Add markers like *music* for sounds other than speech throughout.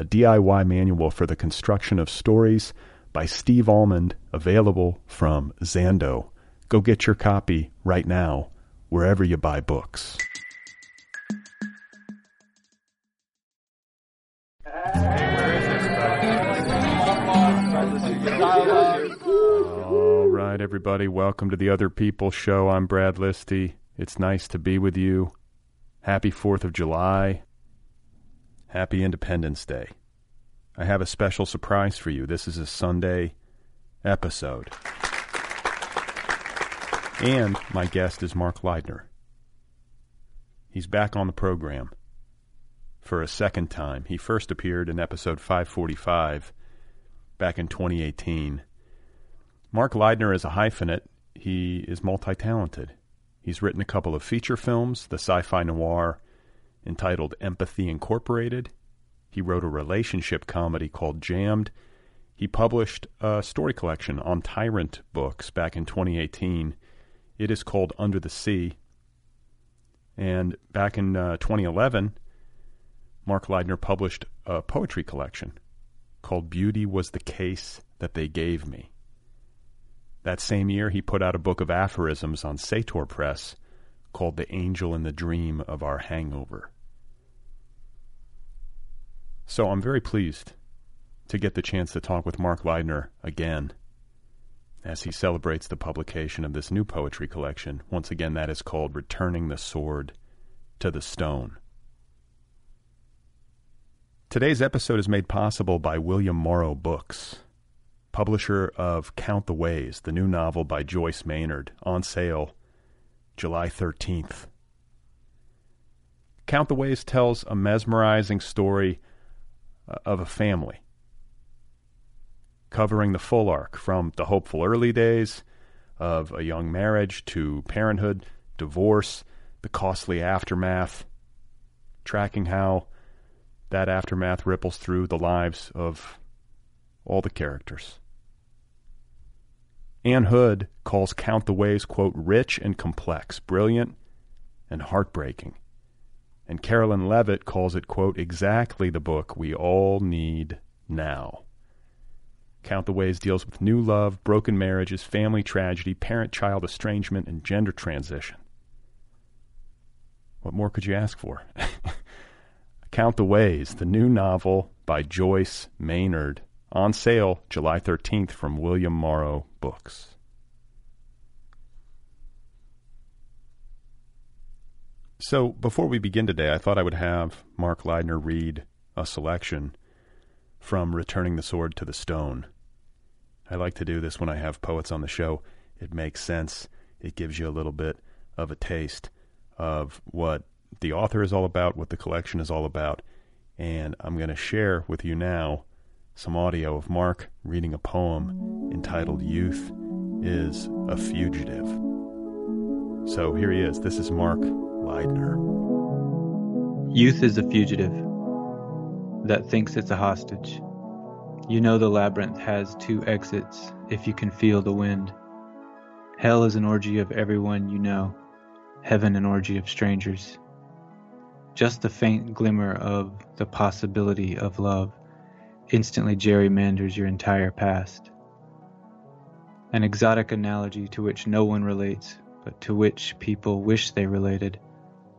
a DIY manual for the construction of stories by Steve Almond, available from Zando. Go get your copy right now, wherever you buy books. All right, everybody, welcome to the Other People Show. I'm Brad Listi. It's nice to be with you. Happy 4th of July. Happy Independence Day. I have a special surprise for you. This is a Sunday episode. And my guest is Mark Leidner. He's back on the program for a second time. He first appeared in episode 545 back in 2018. Mark Leidner is a hyphenate. He is multi talented. He's written a couple of feature films, the sci fi noir entitled Empathy Incorporated. He wrote a relationship comedy called Jammed. He published a story collection on Tyrant Books back in 2018. It is called Under the Sea. And back in uh, 2011, Mark Leidner published a poetry collection called Beauty Was the Case That They Gave Me. That same year, he put out a book of aphorisms on Sator Press called The Angel in the Dream of Our Hangover. So I'm very pleased to get the chance to talk with Mark Leidner again as he celebrates the publication of this new poetry collection. Once again, that is called Returning the Sword to the Stone. Today's episode is made possible by William Morrow Books publisher of Count the Ways, the new novel by Joyce Maynard, on sale July 13th. Count the Ways tells a mesmerizing story uh, of a family, covering the full arc from the hopeful early days of a young marriage to parenthood, divorce, the costly aftermath, tracking how that aftermath ripples through the lives of all the characters. Ann Hood calls Count the Ways, quote, rich and complex, brilliant and heartbreaking. And Caroline Leavitt calls it, quote, exactly the book we all need now. Count the Ways deals with new love, broken marriages, family tragedy, parent child estrangement, and gender transition. What more could you ask for? *laughs* Count the Ways, the new novel by Joyce Maynard, on sale July 13th from William Morrow Books. So, before we begin today, I thought I would have Mark Leidner read a selection from Returning the Sword to the Stone. I like to do this when I have poets on the show. It makes sense. It gives you a little bit of a taste of what the author is all about, what the collection is all about. And I'm going to share with you now some audio of Mark reading a poem entitled Youth is a Fugitive. So here he is. This is Mark Leidner. Youth is a fugitive that thinks it's a hostage. You know the labyrinth has two exits if you can feel the wind. Hell is an orgy of everyone you know, heaven an orgy of strangers. Just the faint glimmer of the possibility of love instantly gerrymanders your entire past. An exotic analogy to which no one relates, but to which people wish they related,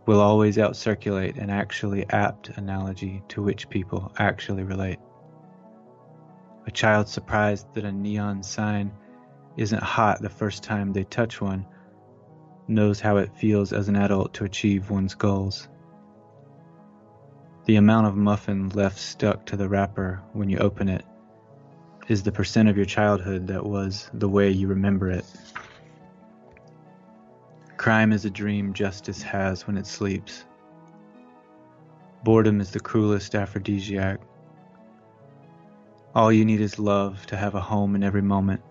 will always outcirculate an actually apt analogy to which people actually relate. A child surprised that a neon sign isn't hot the first time they touch one knows how it feels as an adult to achieve one's goals. The amount of muffin left stuck to the wrapper when you open it is the percent of your childhood that was the way you remember it. Crime is a dream justice has when it sleeps. Boredom is the cruelest aphrodisiac. All you need is love to have a home in every moment,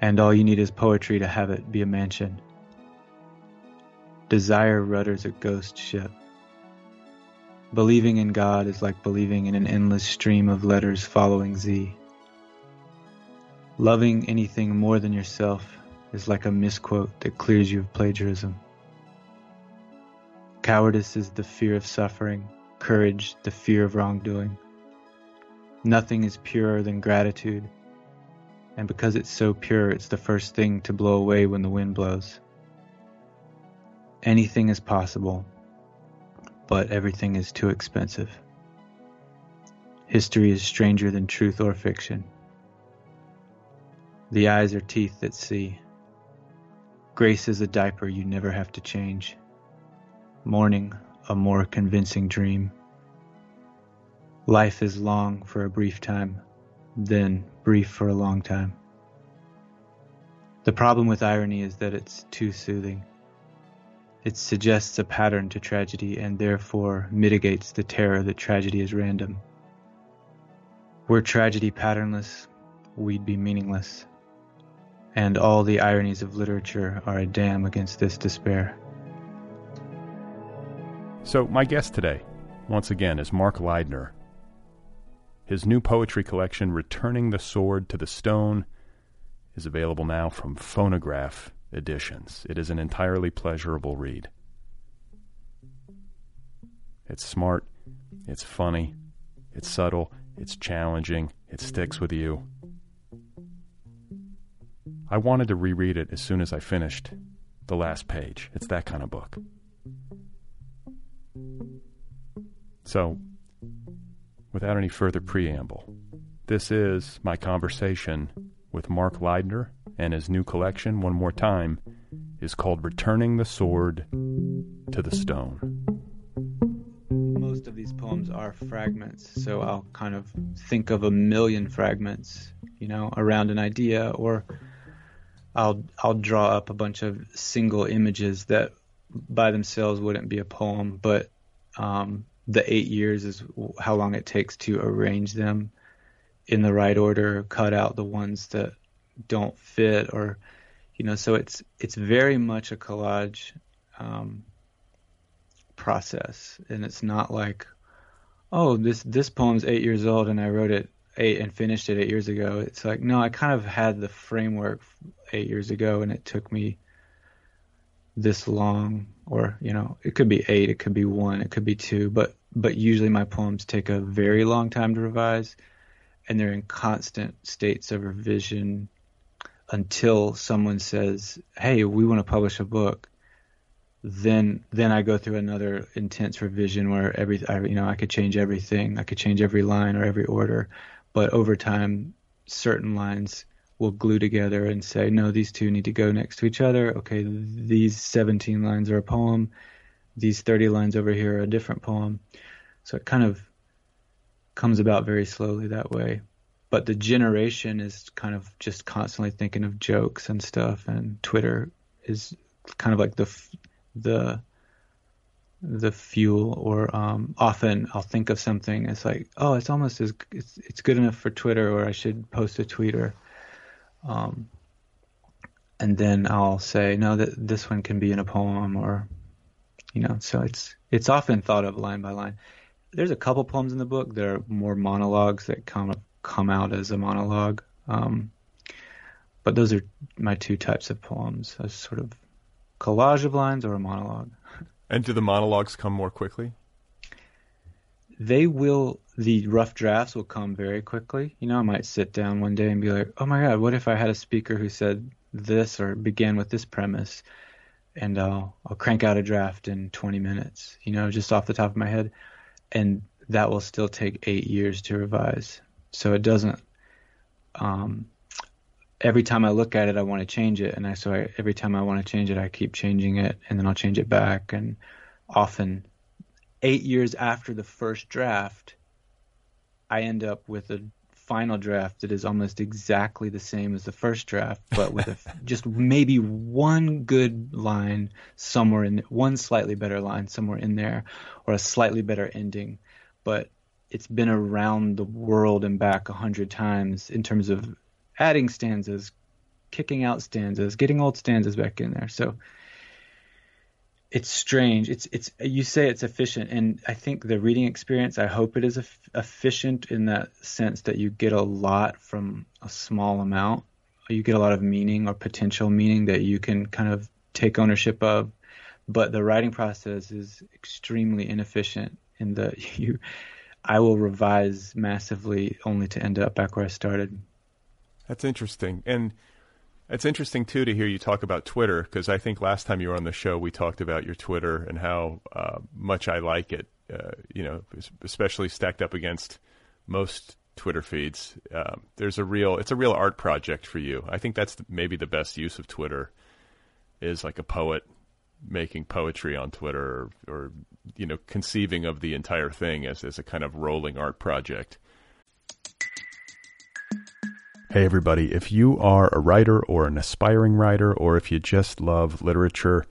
and all you need is poetry to have it be a mansion. Desire rudders a ghost ship. Believing in God is like believing in an endless stream of letters following Z. Loving anything more than yourself is like a misquote that clears you of plagiarism. Cowardice is the fear of suffering, courage, the fear of wrongdoing. Nothing is purer than gratitude, and because it's so pure, it's the first thing to blow away when the wind blows. Anything is possible, but everything is too expensive. History is stranger than truth or fiction. The eyes are teeth that see. Grace is a diaper you never have to change. Morning, a more convincing dream. Life is long for a brief time, then brief for a long time. The problem with irony is that it's too soothing. It suggests a pattern to tragedy and therefore mitigates the terror that tragedy is random. Were tragedy patternless, we'd be meaningless. And all the ironies of literature are a dam against this despair. So, my guest today, once again, is Mark Leidner. His new poetry collection, Returning the Sword to the Stone, is available now from Fonograf editions. It is an entirely pleasurable read. It's smart, it's funny, it's subtle, it's challenging, it sticks with you. I wanted to reread it as soon as I finished the last page. It's that kind of book. So, without any further preamble, this is my conversation with Mark Leidner and his new collection, one more time, is called Returning the Sword to the Stone. Most of these poems are fragments, so I'll kind of think of a million fragments, you know, around an idea, or I'll I'll draw up a bunch of single images that by themselves wouldn't be a poem, but um, the eight years is how long it takes to arrange them in the right order, cut out the ones that don't fit or you know so it's it's very much a collage um, process. And it's not like oh this this poem's eight years old and i wrote it eight and finished it eight years ago. It's like no i kind of had the framework eight years ago and it took me this long or you know it could be eight it could be one it could be two but but usually my poems take a very long time to revise and they're in constant states of revision until someone says, "Hey, we want to publish a book." Then then I go through another intense revision where every I, you know I could change everything. I could change every line or every order, but over time, certain lines will glue together and say, "No, these two need to go next to each other." Okay, these 17 lines are a poem. These 30 lines over here are a different poem. So it kind of comes about very slowly that way but the generation is kind of just constantly thinking of jokes and stuff and twitter is kind of like the the the fuel or um, often I'll think of something it's like oh it's almost as it's, it's good enough for Twitter or I should post a tweeter um, and then I'll say no that this one can be in a poem or you know so it's it's often thought of line by line. There's a couple poems in the book that are more monologues that come come out as a monologue. Um, but those are my two types of poems: a sort of collage of lines or a monologue. *laughs* And do the monologues come more quickly? They will. The rough drafts will come very quickly. You know, I might sit down one day and be like, "Oh my God, what if I had a speaker who said this or began with this premise?" And I'll I'll crank out a draft in 20 minutes. You know, just off the top of my head, and that will still take eight years to revise so it doesn't um, every time I look at it, I want to change it, and I so I, every time I want to change it, I keep changing it, and then I'll change it back, and often eight years after the first draft, I end up with a final draft that is almost exactly the same as the first draft, but with a, *laughs* just maybe one good line somewhere in one slightly better line somewhere in there, or a slightly better ending. But it's been around the world and back a hundred times in terms of adding stanzas, kicking out stanzas, getting old stanzas back in there. So it's strange. It's it's you say it's efficient, and I think the reading experience. I hope it is efficient in that sense that you get a lot from a small amount. You get a lot of meaning or potential meaning that you can kind of take ownership of. But the writing process is extremely inefficient in that *laughs* you. I will revise massively only to end up back where I started. That's interesting, and it's interesting too to hear you talk about Twitter because I think last time you were on the show we talked about your Twitter and how uh, much I like it. Uh, you know, especially stacked up against most Twitter feeds. Um, there's a real, it's a real art project for you. I think that's maybe the best use of Twitter is like a poet making poetry on Twitter or, or you know conceiving of the entire thing as as a kind of rolling art project. Hey, everybody. If you are a writer or an aspiring writer, or if you just love literature,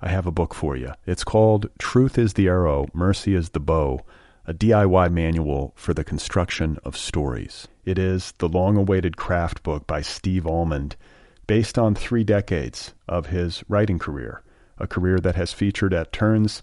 I have a book for you. It's called Truth is the Arrow, Mercy is the Bow, a DIY manual for the construction of stories. It is the long awaited craft book by Steve Almond, based on three decades of his writing career, a career that has featured at turns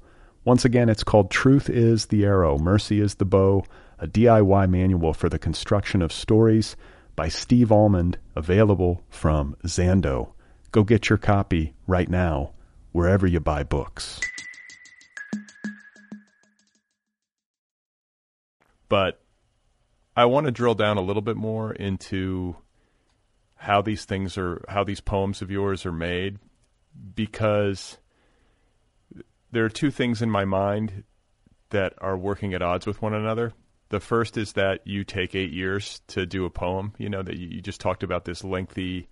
Once again, it's called Truth is the Arrow, Mercy is the Bow, a DIY manual for the construction of stories by Steve Almond, available from Zando. Go get your copy right now, wherever you buy books. But I want to drill down a little bit more into how these things are, how these poems of yours are made, because there are two things in my mind that are working at odds with one another. The first is that you take eight years to do a poem. You know that you, just talked about this lengthy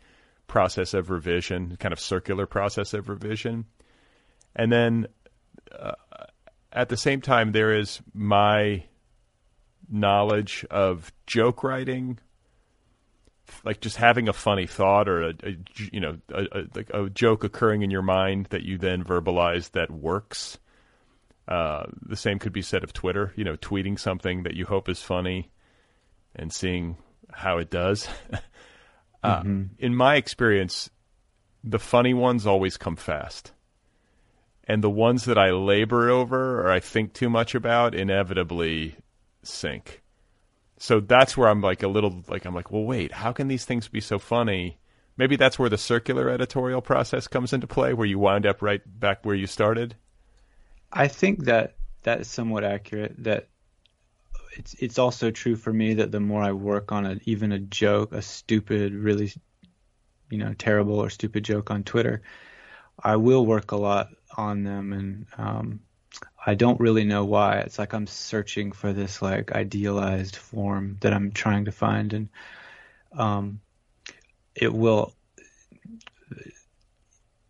process of revision, kind of circular process of revision, and then uh, at the same time there is my knowledge of joke writing, like just having a funny thought or a, a you know a, a, like a joke occurring in your mind that you then verbalize that works uh, the same could be said of Twitter. You know, tweeting something that you hope is funny and seeing how it does. *laughs* uh, mm-hmm. In my experience, the funny ones always come fast. And the ones that I labor over or I think too much about inevitably sink. So that's where I'm like a little like I'm like, well, wait, how can these things be so funny? Maybe that's where the circular editorial process comes into play, where you wind up right back where you started. I think that that is somewhat accurate. That it's it's also true for me that the more I work on a even a joke, a stupid, really, you know, terrible or stupid joke on Twitter, I will work a lot on them, and um, I don't really know why. It's like I'm searching for this like idealized form that I'm trying to find, and um, it will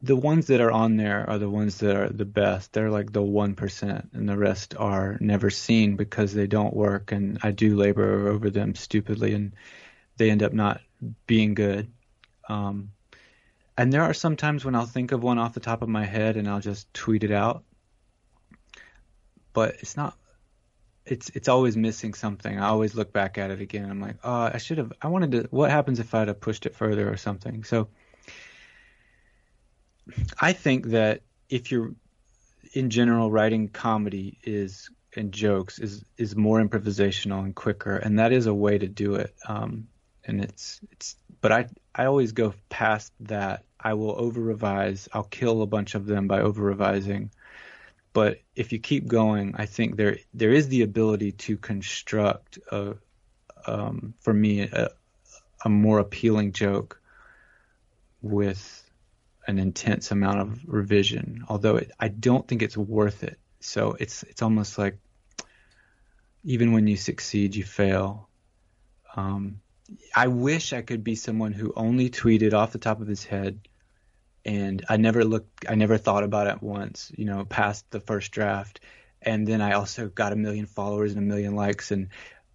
the ones that are on there are the ones that are the best. They're like the one percent, and the rest are never seen because they don't work. And I do labor over them stupidly, and they end up not being good. Um, and there are some times when I'll think of one off the top of my head and I'll just tweet it out, but it's not. It's it's always missing something. I always look back at it again. I'm like, oh, I should have. I wanted to. What happens if I'd have pushed it further or something? So I think that if you're in general writing comedy is and jokes is is more improvisational and quicker, and that is a way to do it. Um, and it's it's. But I I always go past that. I will over revise. I'll kill a bunch of them by over revising. But if you keep going, I think there there is the ability to construct a, um, for me a, a more appealing joke with an intense amount of revision. Although it, I don't think it's worth it. So it's it's almost like even when you succeed, you fail. Um, I wish I could be someone who only tweeted off the top of his head, and I never looked, I never thought about it once, you know, past the first draft, and then I also got a million followers and a million likes and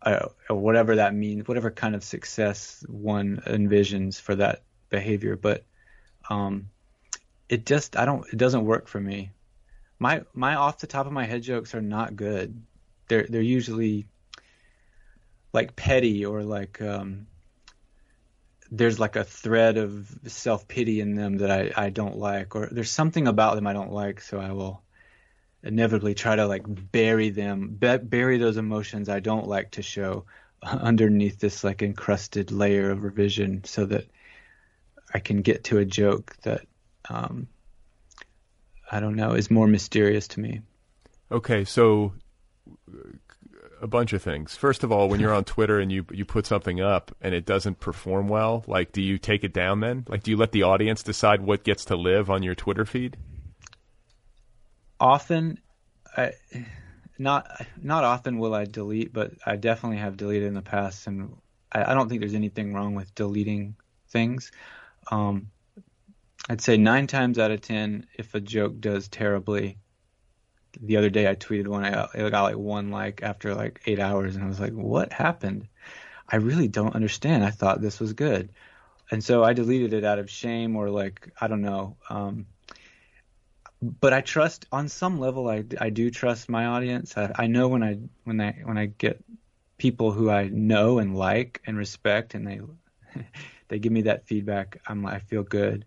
uh, whatever that means, whatever kind of success one envisions for that behavior. But um, it just, I don't, it doesn't work for me. My my off the top of my head jokes are not good. They're they're usually like petty or like um, there's like a thread of self pity in them that I, I don't like, or there's something about them I don't like, so I will inevitably try to like bury them, bury those emotions I don't like to show underneath this like encrusted layer of revision, so that I can get to a joke that um, I don't know is more mysterious to me. Okay, so a bunch of things. First of all, when you're on Twitter and you you put something up and it doesn't perform well, like do you take it down then? Like do you let the audience decide what gets to live on your Twitter feed? Often I not not often will I delete, but I definitely have deleted in the past and I, I don't think there's anything wrong with deleting things. Um, I'd say nine times out of ten, if a joke does terribly, the other day I tweeted one. I got, got like one like after like eight hours, and I was like, "What happened?" I really don't understand. I thought this was good, and so I deleted it out of shame or like I don't know. Um, but I trust on some level. I, I do trust my audience. I, I know when I when I when I get people who I know and like and respect, and they *laughs* they give me that feedback. I'm I feel good.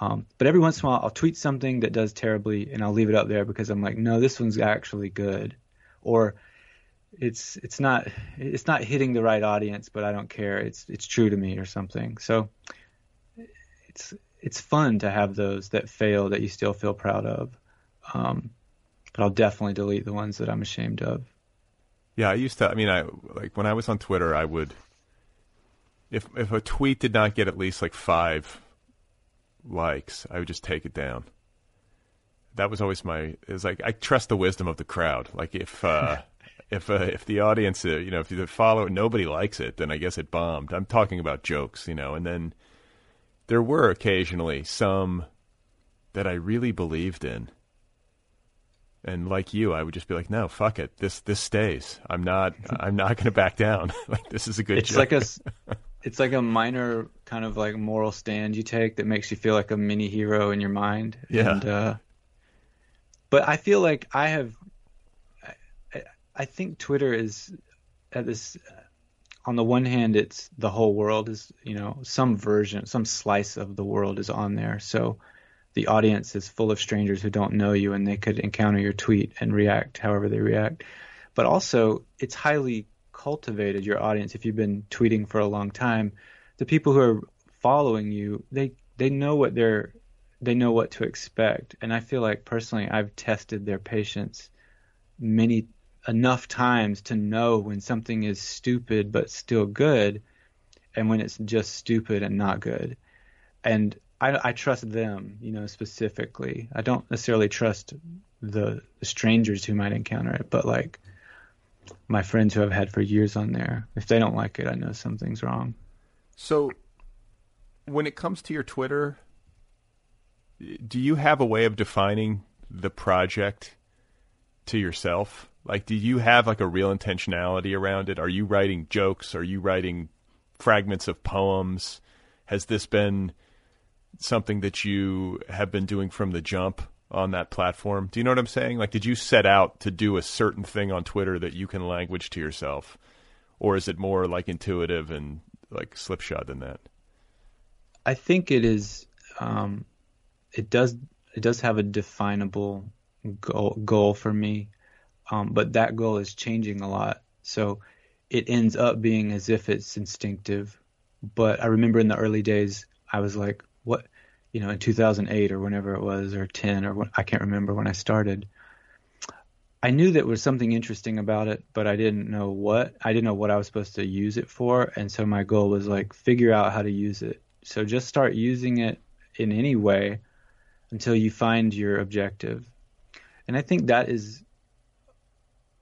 Um, but every once in a while, I'll tweet something that does terribly, and I'll leave it up there because I'm like, no, this one's actually good, or it's it's not it's not hitting the right audience, but I don't care. It's it's true to me or something. So it's it's fun to have those that fail that you still feel proud of. Um, but I'll definitely delete the ones that I'm ashamed of. Yeah, I used to. I mean, I like when I was on Twitter, I would if if a tweet did not get at least like five likes, I would just take it down. That was always my. It was like I trust the wisdom of the crowd. Like if uh, *laughs* if uh, if the audience, uh, you know, if the follower nobody likes it, then I guess it bombed. I'm talking about jokes, you know, and then there were occasionally some that I really believed in. And like you, I would just be like, "No, fuck it. This this stays. I'm not. *laughs* I'm not going to back down. *laughs* like this is a good." It's joke. like a it's like a minor kind of like moral stand you take that makes you feel like a mini hero in your mind. Yeah. And, uh, but I feel like I have, I, I think Twitter is at this, on the one hand, it's the whole world is, you know, some version, some slice of the world is on there. So the audience is full of strangers who don't know you and they could encounter your tweet and react however they react. But also, it's highly cultivated your audience, if you've been tweeting for a long time, the people who are following you, they they know what they're they know what to expect. And I feel like personally I've tested their patience many enough times to know when something is stupid but still good and when it's just stupid and not good. And I, I trust them, you know, specifically. I don't necessarily trust the, the strangers who might encounter it, but like my friends who I've had for years on there. If they don't like it, I know something's wrong. So, when it comes to your Twitter, do you have a way of defining the project to yourself? Like, do you have like a real intentionality around it? Are you writing jokes? Are you writing fragments of poems? Has this been something that you have been doing from the jump? On that platform. Do you know what I'm saying? Like, did you set out to do a certain thing on Twitter that you can language to yourself, or is it more like intuitive and like slipshod than that? I think it is. Um, it does. It does have a definable goal, goal for me, um, but that goal is changing a lot. So it ends up being as if it's instinctive, but I remember in the early days, I was like, what, you know, in 2008 or whenever it was, or 10 or I can't remember when I started. I knew that was something interesting about it, but I didn't know what. I didn't know what I was supposed to use it for, and so my goal was like figure out how to use it. So just start using it in any way until you find your objective. And I think that is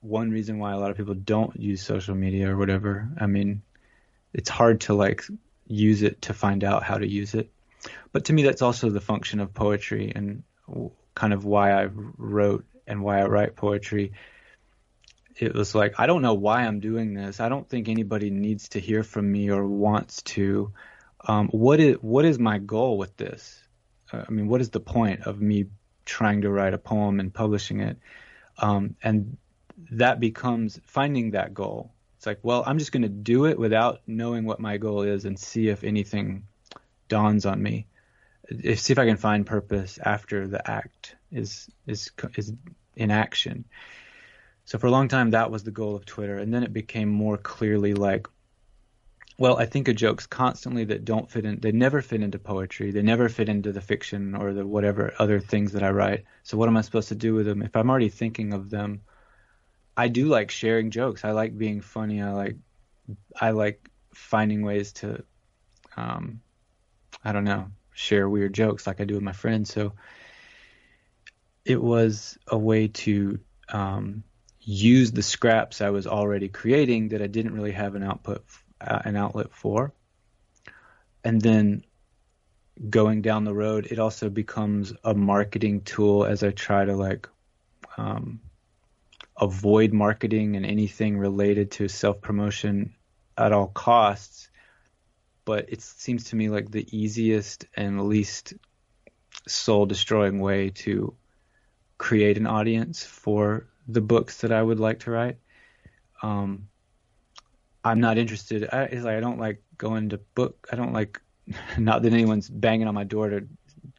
one reason why a lot of people don't use social media or whatever. I mean, it's hard to like use it to find out how to use it. But to me, that's also the function of poetry and kind of why I wrote and why I write poetry. It was like, I don't know why I'm doing this. I don't think anybody needs to hear from me or wants to. Um, what is what is my goal with this? Uh, I mean, what is the point of me trying to write a poem and publishing it? Um, and that becomes finding that goal. It's like, well, I'm just going to do it without knowing what my goal is and see if anything dawns on me. If, see if I can find purpose after the act is is is in action. So for a long time, that was the goal of Twitter, and then it became more clearly like, well, I think of jokes constantly that don't fit in. They never fit into poetry. They never fit into the fiction or the whatever other things that I write. So what am I supposed to do with them? If I'm already thinking of them, I do like sharing jokes. I like being funny. I like I like finding ways to, um, I don't know, share weird jokes like I do with my friends. So it was a way to um, use the scraps I was already creating that I didn't really have an output, uh, an outlet for, and then going down the road, it also becomes a marketing tool as I try to like um, avoid marketing and anything related to self promotion at all costs. But it seems to me like the easiest and least soul destroying way to create an audience for the books that I would like to write. Um, I'm not interested. I, it's like I don't like going to book. I don't like. *laughs* Not that anyone's banging on my door to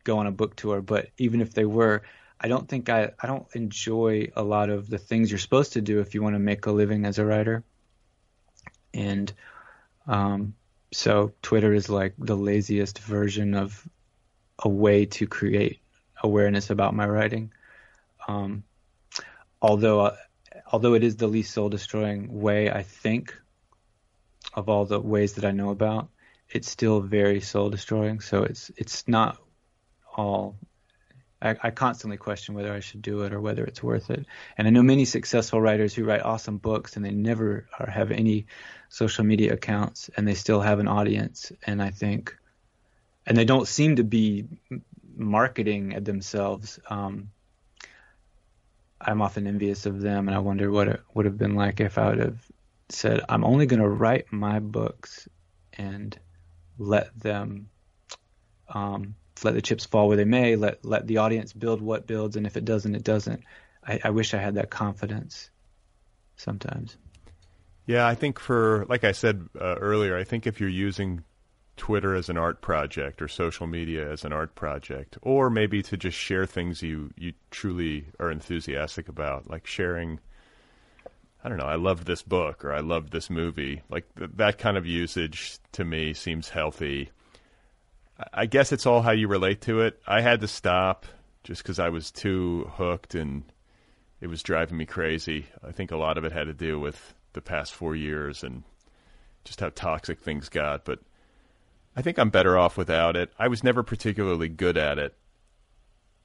go on a book tour, but even if they were, I don't think I. I don't enjoy a lot of the things you're supposed to do if you want to make a living as a writer. And um, so Twitter is like the laziest version of a way to create awareness about my writing. Um, although uh, although it is the least soul destroying way, I think of all the ways that I know about, it's still very soul destroying. So it's it's not all. I, I, constantly question whether I should do it or whether it's worth it. And I know many successful writers who write awesome books and they never are, have any social media accounts and they still have an audience. And I think, and they don't seem to be marketing themselves. Um, I'm often envious of them, and I wonder what it would have been like if I would have said, "I'm only going to write my books and let them um, let the chips fall where they may. Let let the audience build what builds, and if it doesn't, it doesn't." I, I wish I had that confidence. Sometimes. Yeah, I think for like I said uh, earlier, I think if you're using Twitter as an art project or social media as an art project, or maybe to just share things you, you truly are enthusiastic about, like sharing. I don't know. I love this book or I love this movie. Like th- that kind of usage to me seems healthy. I guess it's all how you relate to it. I had to stop just because I was too hooked and it was driving me crazy. I think a lot of it had to do with the past four years and just how toxic things got. But I think I'm better off without it. I was never particularly good at it,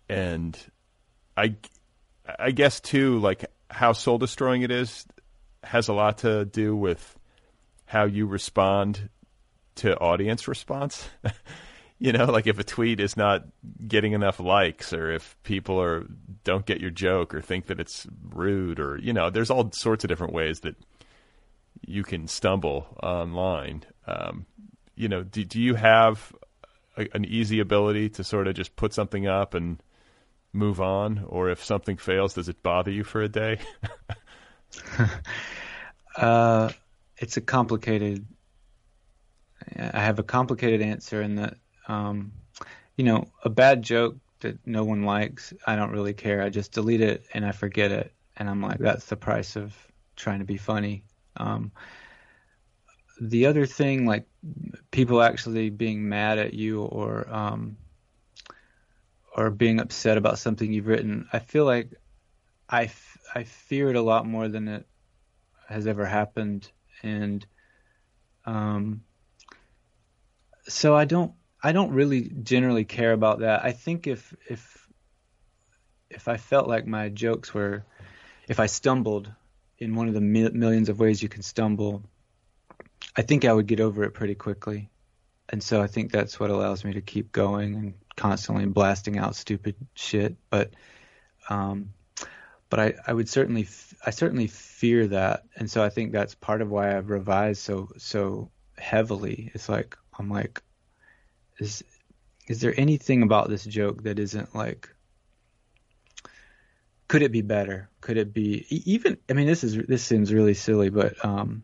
and I, I guess too, like how soul destroying it is, has a lot to do with how you respond to audience response. *laughs* you know, like if a tweet is not getting enough likes, or if people are don't get your joke, or think that it's rude, or you know, there's all sorts of different ways that you can stumble online. Um, you know, do, do you have a, an easy ability to sort of just put something up and move on, or if something fails, does it bother you for a day? *laughs* *laughs* uh, it's a complicated. I have a complicated answer in that, um, you know, a bad joke that no one likes, I don't really care. I just delete it and I forget it, and I'm like, that's the price of trying to be funny. Um, the other thing, like people actually being mad at you or um, or being upset about something you've written, I feel like I, f- I fear it a lot more than it has ever happened, and um, so I don't I don't really generally care about that. I think if if if I felt like my jokes were if I stumbled in one of the millions of ways you can stumble, I think I would get over it pretty quickly. And so I think that's what allows me to keep going and constantly blasting out stupid shit. But, um, but I, I would certainly, I certainly fear that. And so I think that's part of why I've revised so, so heavily. It's like, I'm like, is, is there anything about this joke that isn't like could it be better? Could it be even? I mean, this is this seems really silly, but um,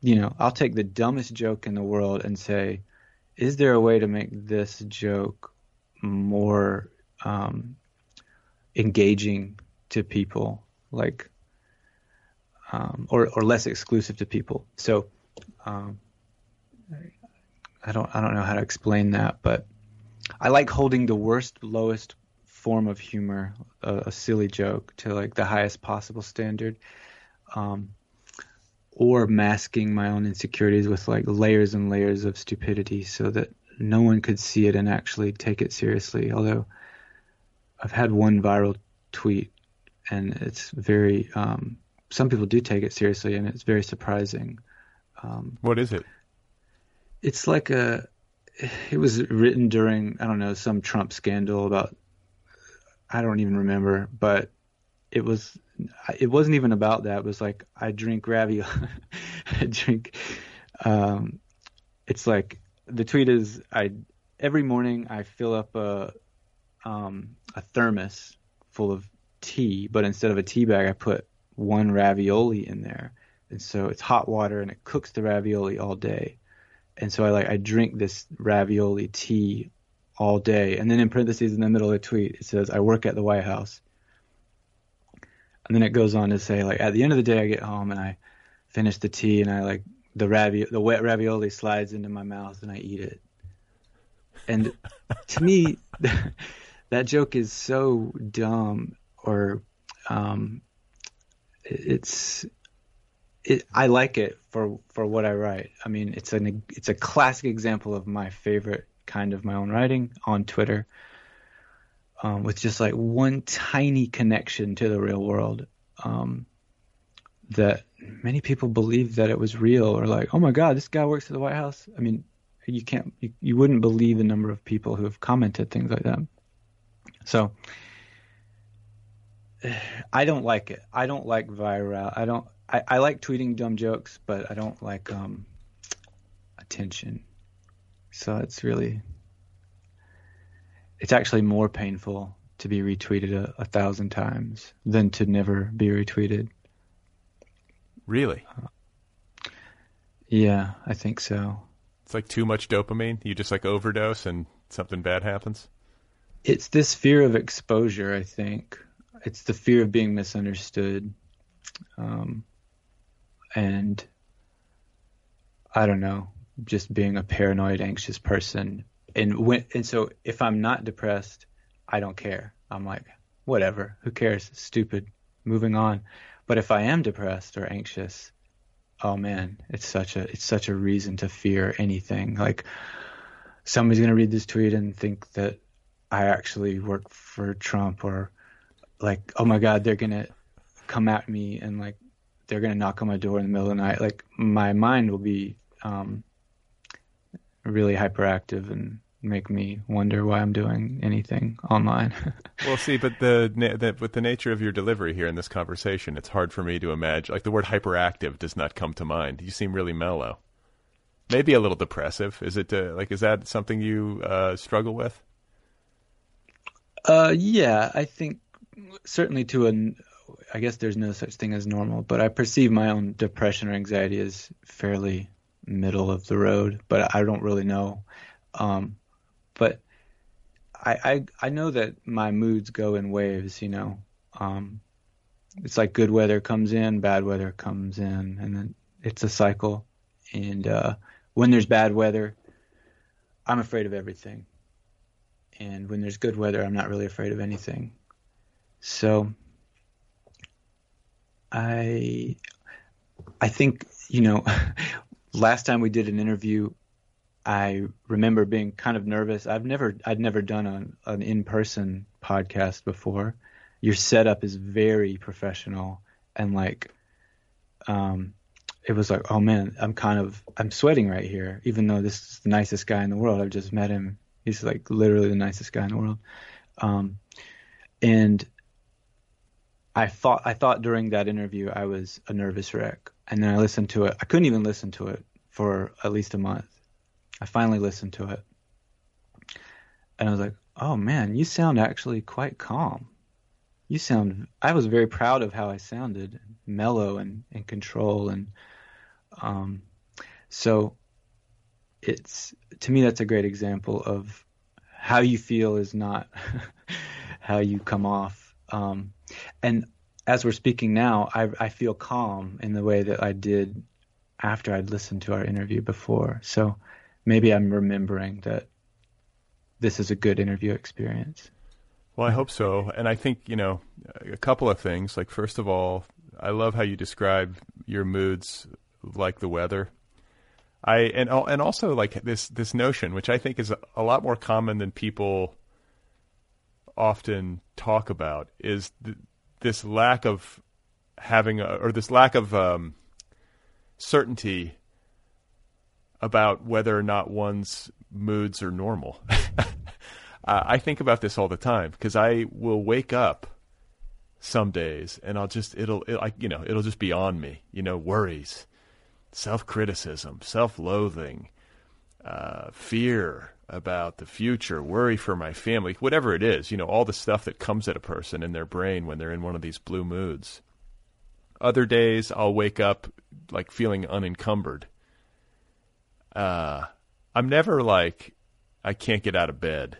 you know, I'll take the dumbest joke in the world and say, is there a way to make this joke more um, engaging to people, like, um, or or less exclusive to people? So, um, I don't I don't know how to explain that, but I like holding the worst, lowest form of humor, a, a silly joke, to like the highest possible standard, um, or masking my own insecurities with like layers and layers of stupidity, so that no one could see it and actually take it seriously. Although I've had one viral tweet, and it's very um, some people do take it seriously, and it's very surprising. Um, what is it? It's like a. It was written during I don't know some Trump scandal about I don't even remember, but it was it wasn't even about that. It was like I drink ravioli. *laughs* I drink. Um, it's like the tweet is I every morning I fill up a um, a thermos full of tea, but instead of a tea bag, I put one ravioli in there, and so it's hot water and it cooks the ravioli all day. And so I like I drink this ravioli tea all day. And then in parentheses in the middle of the tweet, it says, I work at the White House. And then it goes on to say, like, at the end of the day, I get home and I finish the tea and I like the ravi- the wet ravioli slides into my mouth and I eat it. And *laughs* to me, *laughs* that joke is so dumb or, um, it's, it, I like it for, for what I write. I mean, it's an, it's a classic example of my favorite kind of my own writing on Twitter um, with just like one tiny connection to the real world um, that many people believe that it was real or like, oh my God, this guy works at the White House. I mean, you can't, you, you wouldn't believe the number of people who have commented things like that. So *sighs* I don't like it. I don't like viral. I don't. I, I like tweeting dumb jokes, but I don't like um, attention. So it's really, it's actually more painful to be retweeted a, a thousand times than to never be retweeted. Really? Uh, yeah, I think so. It's like too much dopamine. You just like overdose and something bad happens. It's this fear of exposure, I think. It's the fear of being misunderstood. Um, and I don't know just being a paranoid, anxious person. And when and so if I'm not depressed, I don't care. I'm like, whatever, who cares? Stupid. Moving on. But if I am depressed or anxious, oh man, it's such a it's such a reason to fear anything. Like somebody's gonna read this tweet and think that I actually work for Trump or like, oh my God, they're gonna come at me and like they're gonna knock on my door in the middle of the night. Like my mind will be um, really hyperactive and make me wonder why I'm doing anything online. *laughs* well, see, but the, the with the nature of your delivery here in this conversation, it's hard for me to imagine. Like the word hyperactive does not come to mind. You seem really mellow. Maybe a little depressive. Is it uh, like is that something you uh, struggle with? Uh, yeah, I think certainly to an. I guess there's no such thing as normal, but I perceive my own depression or anxiety as fairly middle of the road, but I don't really know. Um, but I, I I know that my moods go in waves. You know, um, it's like good weather comes in, bad weather comes in, and then it's a cycle. And uh, when there's bad weather, I'm afraid of everything. And when there's good weather, I'm not really afraid of anything. So I I think, you know, *laughs* last time we did an interview, I remember being kind of nervous. I've never I'd never done an, an in-person podcast before. Your setup is very professional and like um it was like, oh man, I'm kind of I'm sweating right here, even though this is the nicest guy in the world. I've just met him. He's like literally the nicest guy in the world. Um, and I thought I thought during that interview I was a nervous wreck, and then I listened to it. I couldn't even listen to it for at least a month. I finally listened to it, and I was like, "Oh man, you sound actually quite calm. You sound." I was very proud of how I sounded, mellow and in control, and um, so it's to me that's a great example of how you feel is not *laughs* how you come off. Um, and as we're speaking now, I, I feel calm in the way that I did after I'd listened to our interview before. So maybe I'm remembering that this is a good interview experience. Well, I hope so. And I think, you know, a couple of things. Like, first of all, I love how you describe your moods like the weather. I and and also like this this notion, which I think is a lot more common than people often talk about, is th- this lack of having a, or this lack of um, certainty about whether or not one's moods are normal. *laughs* I think about this all the time because I will wake up some days and I'll just it'll it, you know it'll just be on me you know worries self-criticism self-loathing uh, fear about the future, worry for my family, whatever it is, you know, all the stuff that comes at a person in their brain when they're in one of these blue moods. Other days I'll wake up like feeling unencumbered. Uh, I'm never like I can't get out of bed.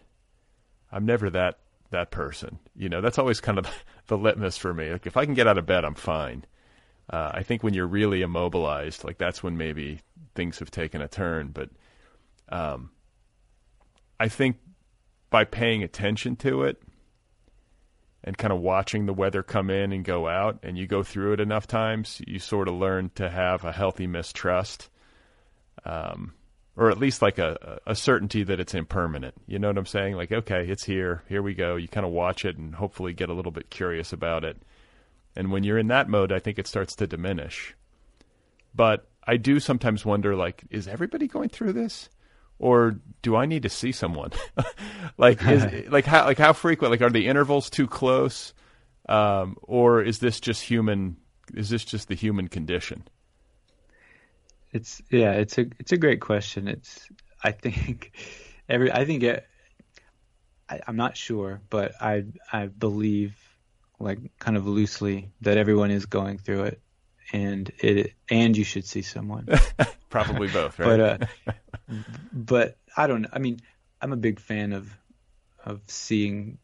I'm never that that person. You know, that's always kind of *laughs* the litmus for me. Like if I can get out of bed, I'm fine. Uh, I think when you're really immobilized, like that's when maybe things have taken a turn. But um, I think by paying attention to it and kind of watching the weather come in and go out, and you go through it enough times, you sort of learn to have a healthy mistrust, um, or at least like a, a certainty that it's impermanent. You know what I'm saying? Like, okay, it's here. Here we go. You kind of watch it and hopefully get a little bit curious about it. And when you're in that mode, I think it starts to diminish. But I do sometimes wonder, like, is everybody going through this? Or do I need to see someone? *laughs* like, is, *laughs* like how like how frequent? Like, are the intervals too close, um, or is this just human? Is this just the human condition? It's yeah, it's a it's a great question. It's I think *laughs* every I think it, I, I'm not sure, but I I believe like kind of loosely that everyone is going through it, and it and you should see someone. *laughs* Probably both, right? but uh, *laughs* but I don't know. I mean, I'm a big fan of of seeing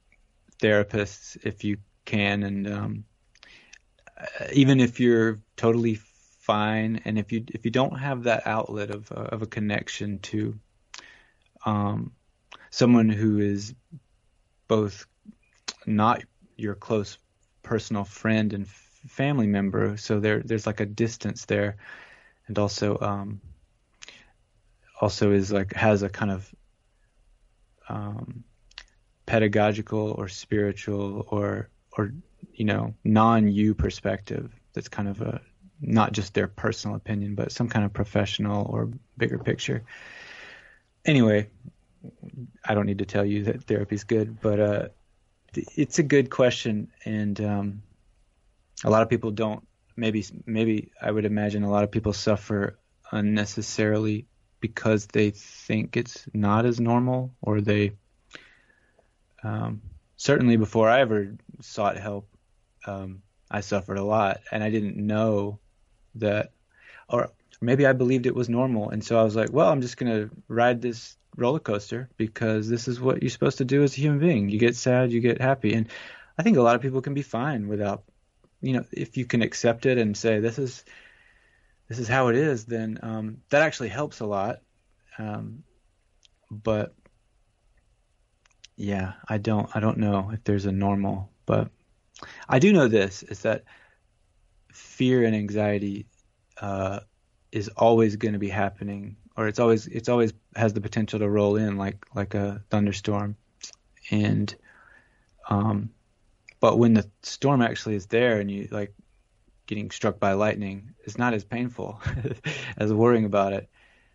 therapists if you can, and um, uh, even if you're totally fine, and if you if you don't have that outlet of uh, of a connection to um, someone who is both not your close personal friend and family member, so there there's like a distance there, and also um, also is like has a kind of um, pedagogical or spiritual or or you know non you perspective that's kind of a not just their personal opinion but some kind of professional or bigger picture. Anyway i don't need to tell you that therapy's good but uh, it's a good question. And um, a lot of people don't maybe maybe i would imagine a lot of people suffer unnecessarily because they think it's not as normal or they um, certainly before I ever sought help, um, I suffered a lot and I didn't know that, or maybe I believed it was normal. And so I was like, well, I'm just going to ride this roller coaster because this is what you're supposed to do as a human being. You get sad, you get happy. And I think a lot of people can be fine without, you know, if you can accept it and say, this is, this is how it is, then um, that actually helps a lot. Um, but yeah, I don't I don't know if there's a normal, but I do know this is that fear and anxiety uh, is always going to be happening, or it's always it's always has the potential to roll in like like a thunderstorm, and um, but when the storm actually is there and you like getting struck by lightning, it's not as painful *laughs* as worrying about it.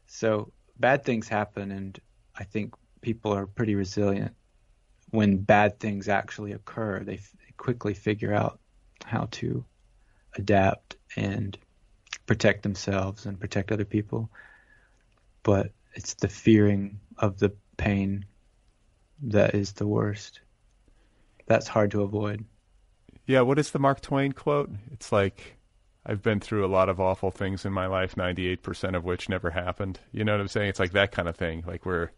So bad things happen, and I think people are pretty resilient when bad things actually occur. They, f- quickly figure out how to adapt and protect themselves and protect other people. But it's the fearing of the pain that is the worst. That's hard to avoid. Yeah, what is the Mark Twain quote? It's like I've been through a lot of awful things in my life, 98% of which never happened. You know what I'm saying? It's like that kind of thing. Like we're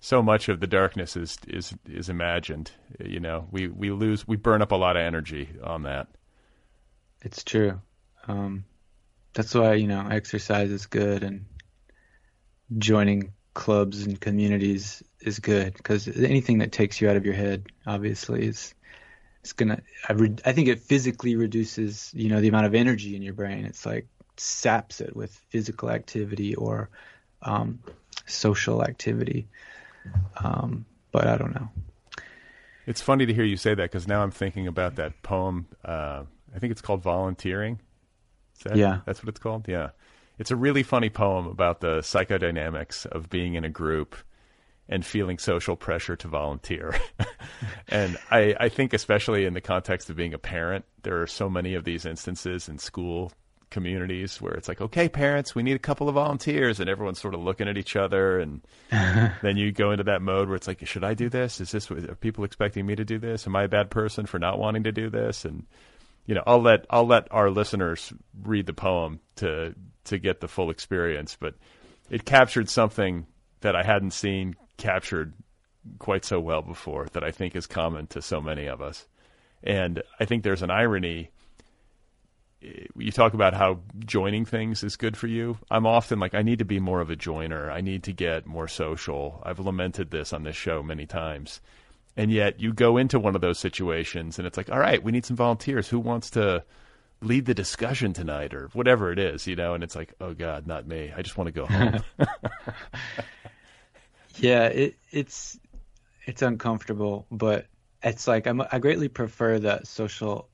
so much of the darkness is is is imagined. You know, we we lose we burn up a lot of energy on that. It's true. Um, that's why you know exercise is good and joining clubs and communities is good because anything that takes you out of your head obviously is it's gonna I, re, I think it physically reduces you know the amount of energy in your brain it's like saps it with physical activity or um, social activity um, but I don't know. It's funny to hear you say that because now I'm thinking about that poem. Uh, I think it's called Volunteering. That, yeah. That's what it's called? Yeah. It's a really funny poem about the psychodynamics of being in a group and feeling social pressure to volunteer. *laughs* and I, I think, especially in the context of being a parent, there are so many of these instances in school communities where it's like, okay, parents, we need a couple of volunteers, and everyone's sort of looking at each other, and *laughs* then you go into that mode where it's like, should I do this? Is this are people expecting me to do this? Am I a bad person for not wanting to do this? And you know, I'll let I'll let our listeners read the poem to to get the full experience, but it captured something that I hadn't seen captured quite so well before that I think is common to so many of us. And I think there's an irony eh, you talk about how joining things is good for you. I'm often like, I need to be more of a joiner. I need to get more social. I've lamented this on this show many times. And yet you go into one of those situations and it's like, all right, we need some volunteers. Who wants to lead the discussion tonight or whatever it is, you know? And it's like, oh God, not me. I just want to go home. *laughs* *laughs* yeah, it, it's, it's uncomfortable, but it's like, I'm, I greatly prefer that social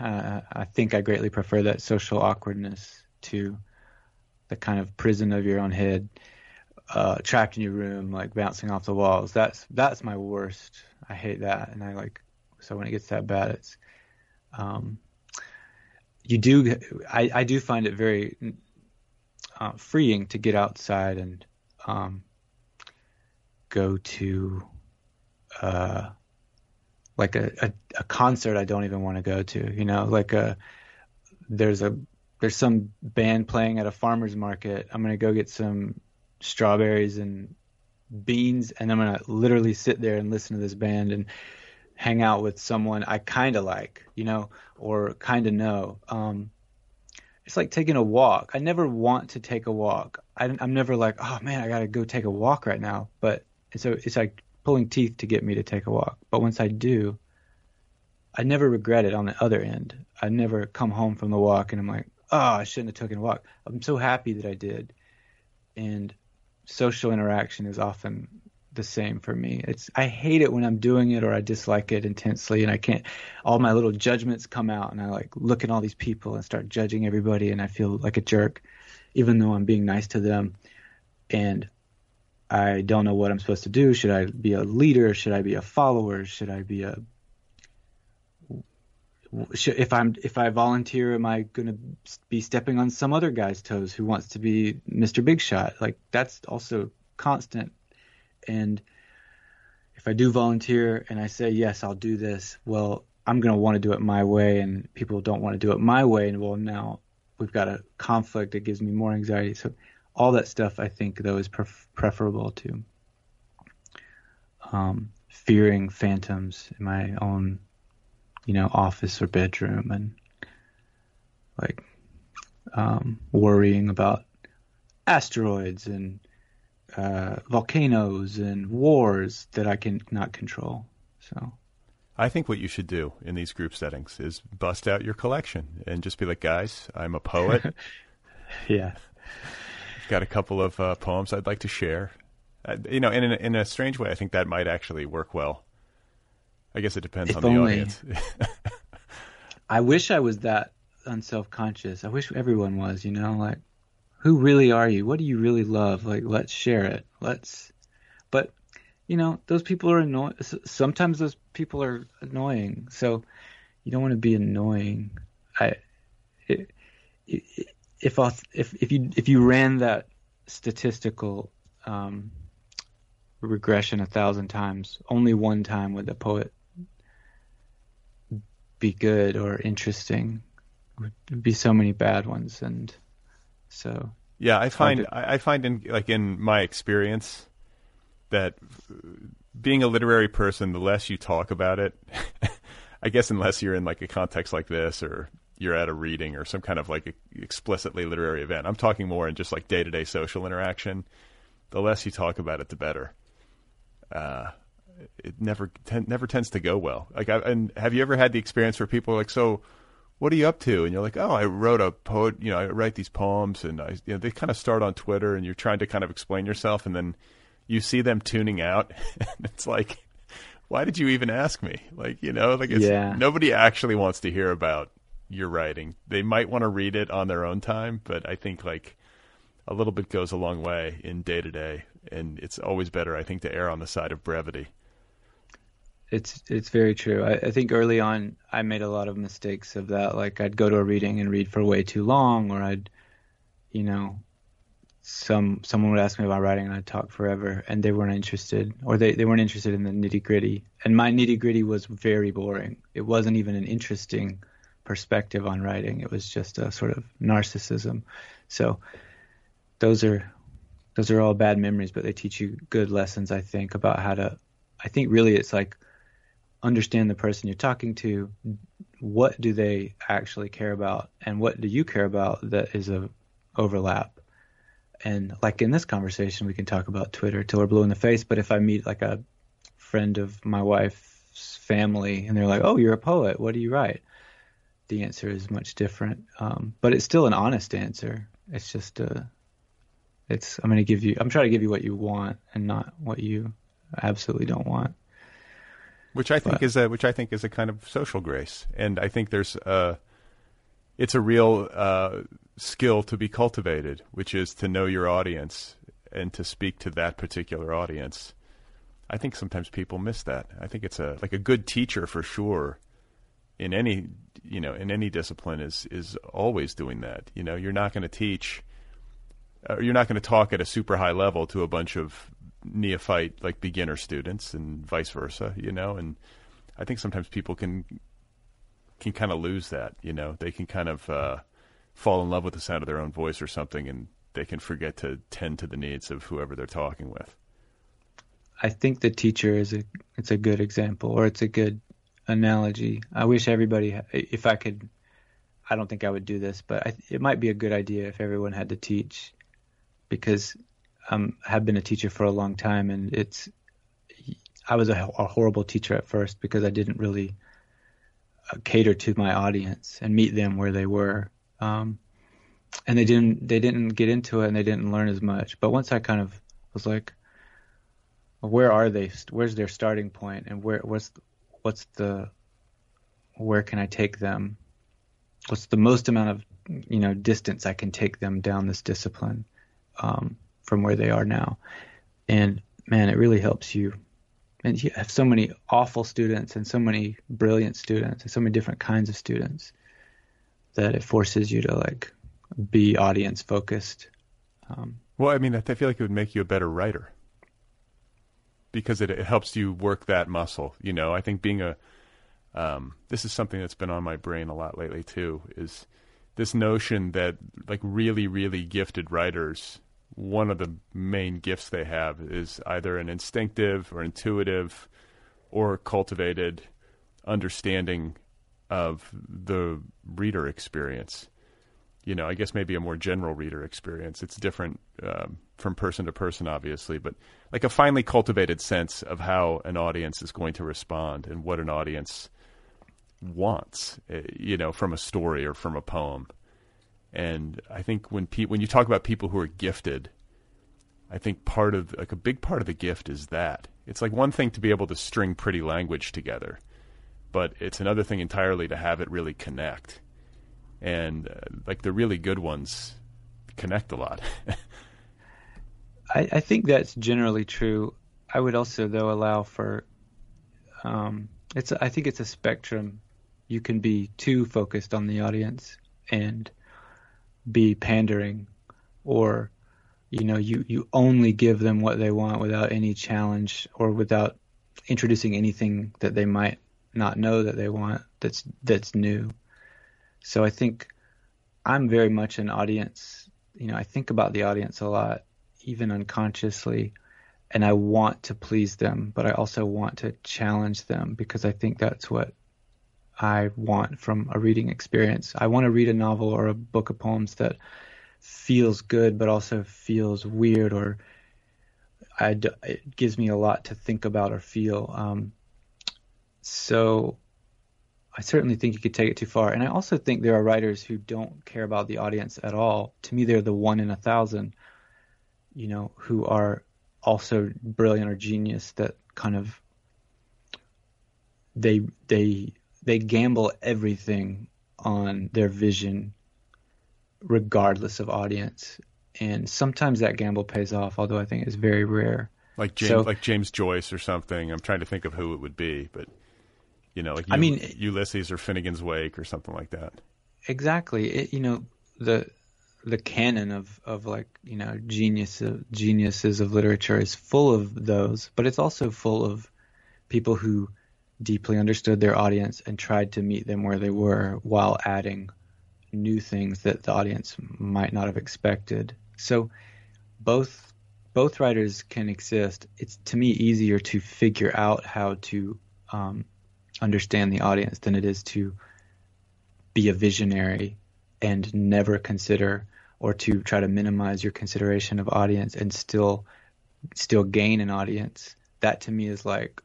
uh, I think I greatly prefer that social awkwardness to the kind of prison of your own head, uh, trapped in your room, like bouncing off the walls. That's that's my worst. I hate that, and I like so when it gets that bad, it's um, you do. I I do find it very uh, freeing to get outside and um, go to. Uh, like a, a, a concert I don't even want to go to. You know, like a there's a there's some band playing at a farmer's market. I'm gonna go get some strawberries and beans, and I'm gonna literally sit there and listen to this band and hang out with someone I kind of like, you know, or kind of know. Um, it's like taking a walk. I never want to take a walk. I, am never like, oh man, I gotta go take a walk right now. But so it's like pulling teeth to get me to take a walk. But once I do, I never regret it on the other end. I never come home from the walk and I'm like, oh, I shouldn't have taken a walk. I'm so happy that I did. And social interaction is often the same for me. It's I hate it when I'm doing it or I dislike it intensely and I can't all my little judgments come out and I like look at all these people and start judging everybody and I feel like a jerk even though I'm being nice to them. And I don't know what I'm supposed to do. Should I be a leader? Should I be a follower? Should I be a should, if I'm if I volunteer, am I going to be stepping on some other guy's toes who wants to be Mr. Big Shot? Like that's also constant. And if I do volunteer and I say yes, I'll do this. Well, I'm going to want to do it my way, and people don't want to do it my way. And well, now we've got a conflict that gives me more anxiety. So all that stuff I think though is pref- preferable to um, fearing phantoms in my own, you know, office or bedroom and like um, worrying about asteroids and uh, volcanoes and wars that I can not control. So I think what you should do in these group settings is bust out your collection and just be like, guys, I'm a poet. *laughs* yeah. Got a couple of uh, poems I'd like to share. Uh, you know, in, in, in a strange way, I think that might actually work well. I guess it depends if on the only. audience. *laughs* I wish I was that unself conscious. I wish everyone was, you know, like who really are you? What do you really love? Like let's share it. Let's but you know, those people are annoying. Sometimes those people are annoying. So you don't want to be annoying. I it, it, if if if you if you ran that statistical um, regression a thousand times, only one time would the poet be good or interesting. Would be so many bad ones, and so yeah, I find I find in like in my experience that being a literary person, the less you talk about it, *laughs* I guess unless you're in like a context like this or you're at a reading or some kind of like explicitly literary event. I'm talking more in just like day to day social interaction. The less you talk about it, the better. Uh, it never ten, never tends to go well. Like, I, and have you ever had the experience where people are like, so? What are you up to? And you're like, oh, I wrote a poet. You know, I write these poems, and I, you know, they kind of start on Twitter, and you're trying to kind of explain yourself, and then you see them tuning out. *laughs* and it's like, why did you even ask me? Like, you know, like it's, yeah. nobody actually wants to hear about your writing. They might want to read it on their own time, but I think like a little bit goes a long way in day to day, and it's always better, I think, to err on the side of brevity. It's it's very true. I, I think early on I made a lot of mistakes of that. Like I'd go to a reading and read for way too long, or I'd, you know, some someone would ask me about writing and I'd talk forever, and they weren't interested, or they they weren't interested in the nitty gritty. And my nitty gritty was very boring. It wasn't even an interesting perspective on writing. It was just a sort of narcissism. So those are those are all bad memories, but they teach you good lessons. I think about how to. I think really it's like understand the person you're talking to. What do they actually care about, and what do you care about that is a overlap? And like in this conversation, we can talk about Twitter till we're blue in the face. But if I meet like a friend of my wife's family and they're like, "Oh, you're a poet. What do you write?" The answer is much different. Um, but it's still an honest answer. It's just a, uh, it's I'm going to give you I'm trying to give you what you want and not what you absolutely don't want. Which I think but, is a which I think is a kind of social grace, and I think there's a it's a real uh, skill to be cultivated, which is to know your audience and to speak to that particular audience. I think sometimes people miss that. I think it's a like a good teacher for sure in any you know in any discipline is is always doing that. You know, you're not going to teach, uh, you're not going to talk at a super high level to a bunch of neophyte like beginner students and vice versa. You know, and I think sometimes people can can kind of lose that. You know, they can kind of uh, fall in love with the sound of their own voice or something, and they can forget to tend to the needs of whoever they're talking with. I think the teacher is a it's a good example, or it's a good analogy. I wish everybody, if I could, I don't think I would do this, but I, it might be a good idea if everyone had to teach, because um, I have been a teacher for a long time, and it's I was a, a horrible teacher at first because I didn't really uh, cater to my audience and meet them where they were. Um, and they didn't they didn't get into it and they didn't learn as much. But once I kind of was like, where are they? Where's their starting point? And where what's what's the where can I take them? What's the most amount of you know distance I can take them down this discipline um, from where they are now? And man, it really helps you. And you have so many awful students and so many brilliant students and so many different kinds of students that it forces you to like be audience focused. Um, well, I mean, I feel like it would make you a better writer because it, it helps you work that muscle. You know, I think being a um, this is something that's been on my brain a lot lately too. Is this notion that like really really gifted writers, one of the main gifts they have is either an instinctive or intuitive or cultivated understanding of the reader experience. You know, I guess maybe a more general reader experience. It's different um, from person to person, obviously, but like a finely cultivated sense of how an audience is going to respond and what an audience wants, eh, you know, from a story or from a poem. And I think when pe- when you talk about people who are gifted, I think part of like a big part of the gift is that it's like one thing to be able to string pretty language together, but it's another thing entirely to have it really connect and uh, like the really good ones connect a lot. *laughs* I, I, think that's generally true. I would also, though, allow for um, it's. I think it's a spectrum. You can be too focused on the audience and be pandering, or you know, you you only give them what they want without any challenge or without introducing anything that they might not know that they want that's that's new. So I think I'm very much an audience. You know, I think about the audience a lot, even unconsciously, and I want to please them, but I also want to challenge them because I think that's what I want from a reading experience. I want to read a novel or a book of poems that feels good, but also feels weird or I, it gives me a lot to think about or feel. Um, so I certainly think you could take it too far. And I also think there are writers who don't care about the audience at all. To me, they're the one in a thousand, you know, who are also brilliant or genius that kind of they they they gamble everything on their vision regardless of audience and sometimes that gamble pays off although i think it's very rare like james so, like james joyce or something i'm trying to think of who it would be but you know, like I mean, Ulysses or Finnegans Wake or something like that. Exactly. It, you know, the the canon of, of like you know genius geniuses of literature is full of those, but it's also full of people who deeply understood their audience and tried to meet them where they were while adding new things that the audience might not have expected. So both both writers can exist. It's to me easier to figure out how to um, understand the audience than it is to be a visionary and never consider or to try to minimize your consideration of audience and still still gain an audience. That to me is like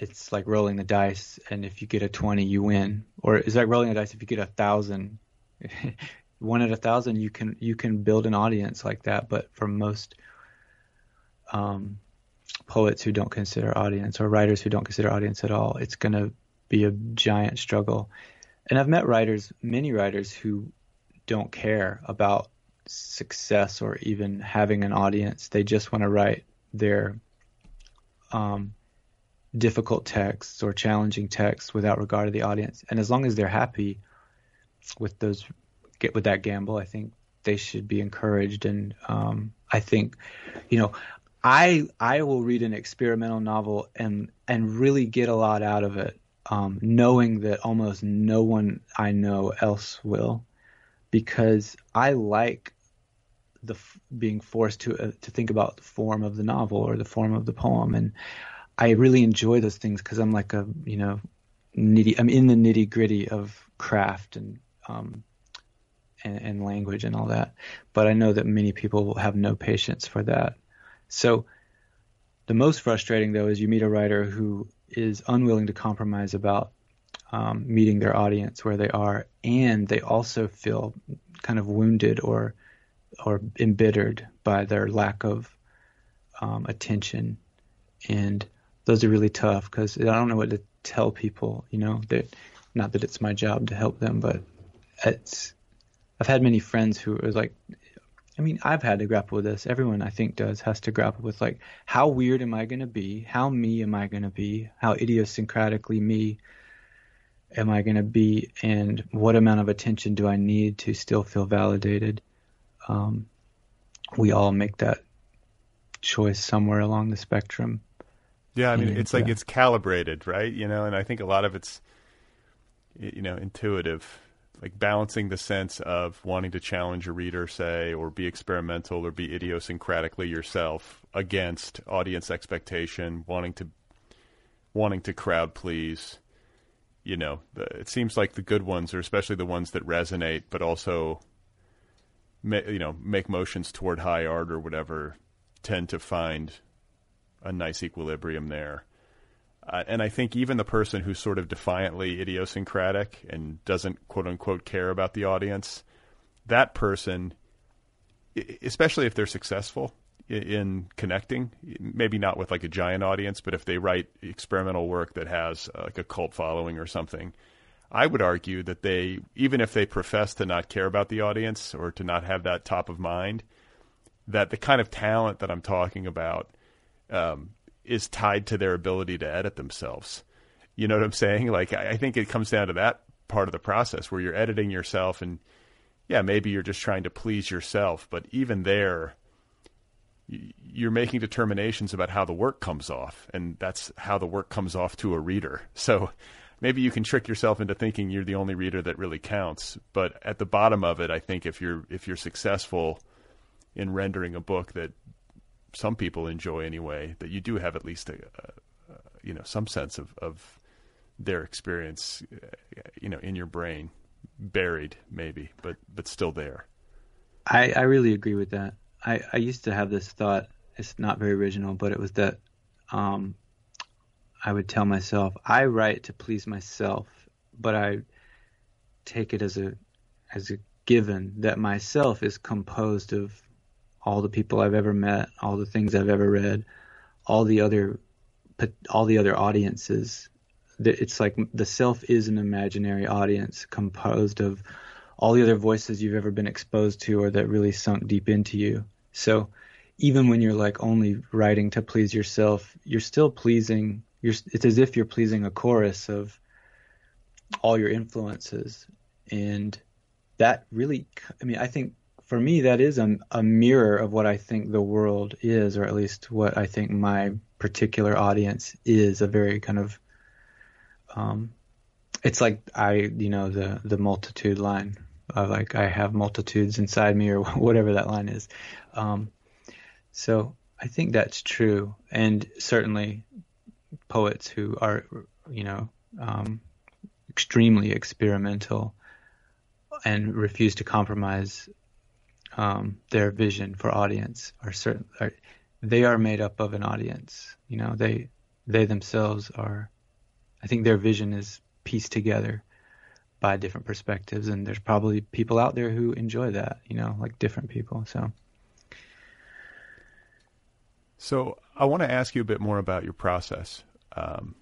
it's like rolling the dice and if you get a 20 you win. Or is like rolling the dice if you get a thousand. *laughs* One at a thousand you can you can build an audience like that but for most um poets who don't consider audience or writers who don't consider audience at all, it's going to be a giant struggle. And I've met writers, many writers who don't care about success or even having an audience. They just want to write their um, difficult texts or challenging texts without regard to the audience. And as long as they're happy with those, get with that gamble, I think they should be encouraged. And um, I think, you know, I I will read an experimental novel and and really get a lot out of it, um, knowing that almost no one I know else will, because I like the being forced to uh, to think about the form of the novel or the form of the poem, and I really enjoy those things because I'm like a you know nitty I'm in the nitty gritty of craft and um and, and language and all that, but I know that many people will have no patience for that so the most frustrating though is you meet a writer who is unwilling to compromise about um, meeting their audience where they are, and they also feel kind of wounded or or embittered by their lack of um, attention, and those are really tough because I don't know what to tell people. You know, that not that it's my job to help them, but it's I've had many friends who are like, I mean, I've had to grapple with this. Everyone I think does has to grapple with like how weird am I going to be? How me am I going to be? How idiosyncratically me am I going to be? And what amount of attention do I need to still feel validated? Um, we all make that choice somewhere along the spectrum. Yeah, I mean, and, it's like it's calibrated, right? You know, and I think a lot of it's you know intuitive like balancing the sense of wanting to challenge a reader, say, or be experimental or be idiosyncratically yourself against audience expectation, wanting to wanting to crowd please, you know, it seems like the good ones are especially the ones that resonate, but also, you know, make motions toward high art or whatever, tend to find a nice equilibrium there. Uh, and I think even the person who's sort of defiantly idiosyncratic and doesn't quote unquote care about the audience, that person, especially if they're successful in connecting, maybe not with like a giant audience, but if they write experimental work that has uh, like a cult following or something, I would argue that they, even if they profess to not care about the audience or to not have that top of mind, that the kind of talent that I'm talking about um, is tied to their ability to edit themselves. You know what I'm saying? Like, I think it comes down to that part of the process where you're editing yourself and, yeah, maybe you're just trying to please yourself, but even there, you're making determinations about how the work comes off, and that's how the work comes off to a reader. *laughs* So maybe you can trick yourself into thinking you're the only reader that really counts. But at the bottom of it, I think if you're if you're successful in rendering a book that some people enjoy anyway, that you do have at least a, a, a you know some sense of, of their experience, you know, in your brain, buried maybe, but but still there. I, I really agree with that. I, I used to have this thought. It's not very original, but it was that um, I would tell myself, I write to please myself, but I take it as a as a given that myself is composed of all the people I've ever met, all the things I've ever read, all the other all the other audiences. It's like the self is an imaginary audience composed of all the other voices you've ever been exposed to or that really sunk deep into you. So even when you're like only writing to please yourself, you're still pleasing. You're, it's as if you're pleasing a chorus of all your influences, and that really, I mean, I think for me that is a, a mirror of what I think the world is, or at least what I think my particular audience is. A very kind of, um, it's like I, you know, the the multitude line uh, like I have multitudes inside me or *laughs* whatever that line is. Um, so I think that's true, and certainly poets who are, you know, um, extremely experimental and refuse to compromise um, their vision for audience are certain. Are, they are made up of an audience. You know, they they themselves are. I think their vision is pieced together by different perspectives and there's probably people out there who enjoy that you know like different people so so i want to ask you a bit more about your process um,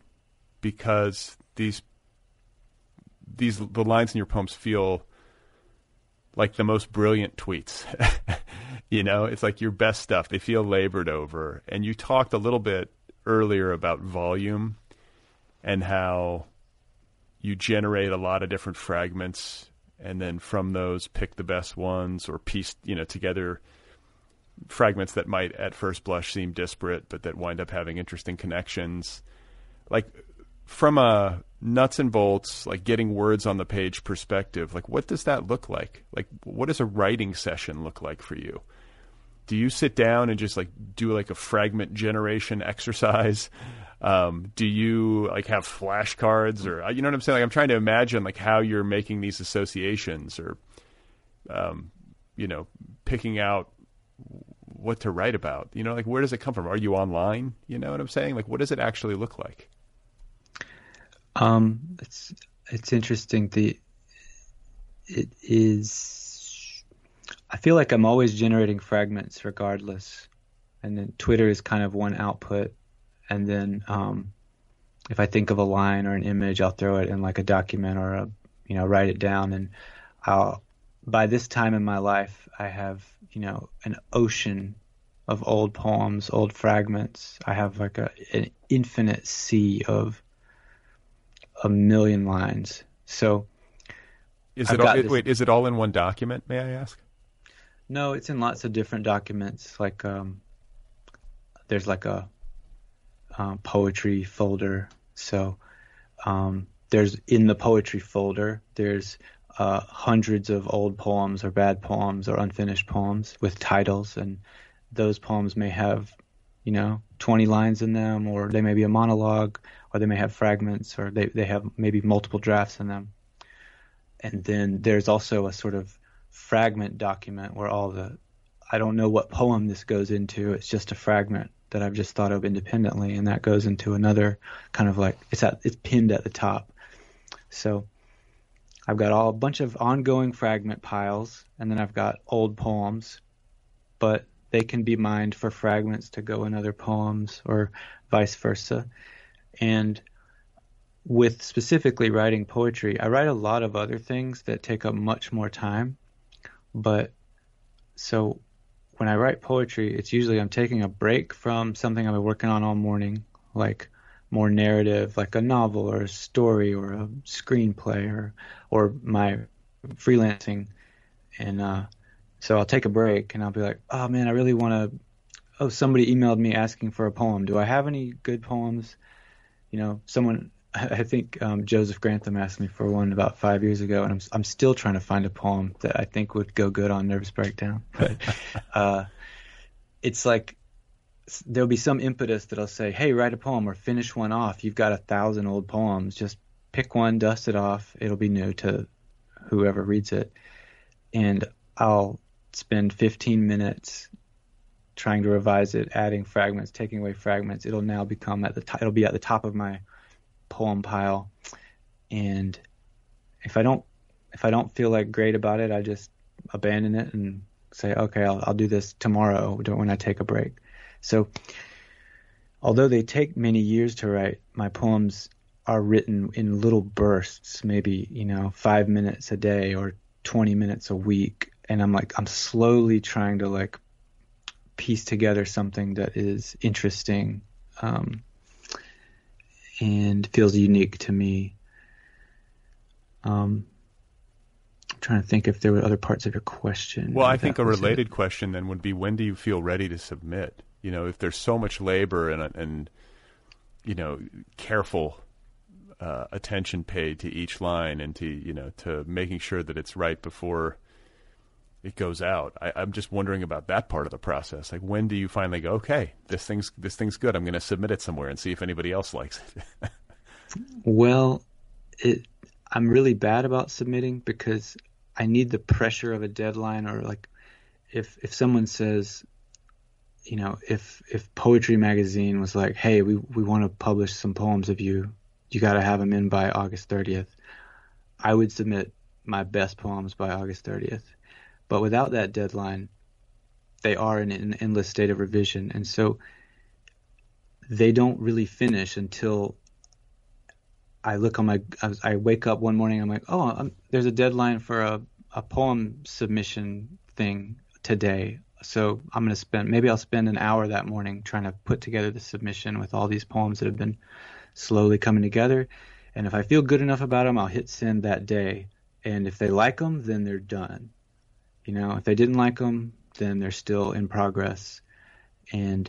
because these these the lines in your poems feel like the most brilliant tweets. *laughs* You know it's like your best stuff. They feel labored over. And you talked a little bit earlier about volume and how you generate a lot of different fragments and then from those pick the best ones or piece you know together fragments that might at first blush seem disparate but that wind up having interesting connections. Like from a nuts and bolts like getting words on the page perspective like what does that look like like what does a writing session look like for you do you sit down and just like do like a fragment generation *laughs* exercise um, do you like have flashcards or you know what I'm saying? Like I'm trying to imagine like how you're making these associations or, um, you know, picking out what to write about. You know, like where does it come from? Are you online? You know what I'm saying? Like what does it actually look like? Um, it's it's interesting. The it is. I feel like I'm always generating fragments, regardless, and then Twitter is kind of one output and then um, if I think of a line or an image, I'll throw it in like a document or a you know write it down, and I'll by this time in my life I have you know an ocean of old poems, old fragments. I have like a an infinite sea of a million lines. So is it all, it, wait? Is it all in one document? May I ask? No, it's in lots of different documents. Like um, there's like a um, poetry folder. So um, there's in the poetry folder there's uh, hundreds of old poems or bad poems or unfinished poems with titles, and those poems may have you know, 20 lines in them, or they may be a monologue, or they may have fragments, or they, they have maybe multiple drafts in them. And then there's also a sort of fragment document where all the, I don't know what poem this goes into, it's just a fragment that I've just thought of independently, and that goes into another kind of like, it's at, it's pinned at the top. So I've got all a bunch of ongoing fragment piles, and then I've got old poems, but they can be mined for fragments to go in other poems or vice versa. And with specifically writing poetry, I write a lot of other things that take up much more time. But so when I write poetry, it's usually I'm taking a break from something I've been working on all morning, like more narrative, like a novel or a story or a screenplay or or my freelancing, and uh, so I'll take a break and I'll be like, oh man, I really want to. Oh, somebody emailed me asking for a poem. Do I have any good poems? You know, someone *laughs* I think um, Joseph Grantham asked me for one about five years ago, and I'm I'm still trying to find a poem that I think would go good on Nervous Breakdown. *laughs* But uh, it's like there'll be some impetus that'll say, "Hey, write a poem or finish one off. You've got a thousand old poems. Just pick one, dust it off. It'll be new to whoever reads it." And I'll spend 15 minutes trying to revise it, adding fragments, taking away fragments. It'll now become at the t- it'll be at the top of my poem pile, and if I don't if I don't feel like great about it, I just abandon it and say, okay, I'll, I'll do this tomorrow when I take a break. So, although they take many years to write, my poems are written in little bursts, maybe, you know, five minutes a day or 20 minutes a week. And I'm like, I'm slowly trying to like piece together something that is interesting um, and feels unique to me. Um, I'm trying to think if there were other parts of your question. Well, I think a related it. question then would be when do you feel ready to submit? You know, if there's so much labor and and you know careful uh, attention paid to each line and to you know to making sure that it's right before it goes out. I, I'm just wondering about that part of the process. Like, when do you finally go? Okay, this thing's this thing's good. I'm going to submit it somewhere and see if anybody else likes it. *laughs* well, it, I'm really bad about submitting because I need the pressure of a deadline or like if if someone says you know, if if Poetry Magazine was like, "Hey, we we want to publish some poems of you. You got to have them in by August 30th." I would submit my best poems by August 30th. But without that deadline, they are in an endless state of revision, and so they don't really finish until I look on my. I wake up one morning. I'm like, oh, I'm, there's a deadline for a a poem submission thing today so I'm going to spend maybe I'll spend an hour that morning trying to put together the submission with all these poems that have been slowly coming together. And if I feel good enough about them, I'll hit send that day. And if they like them, then they're done. You know, if they didn't like them, then they're still in progress. And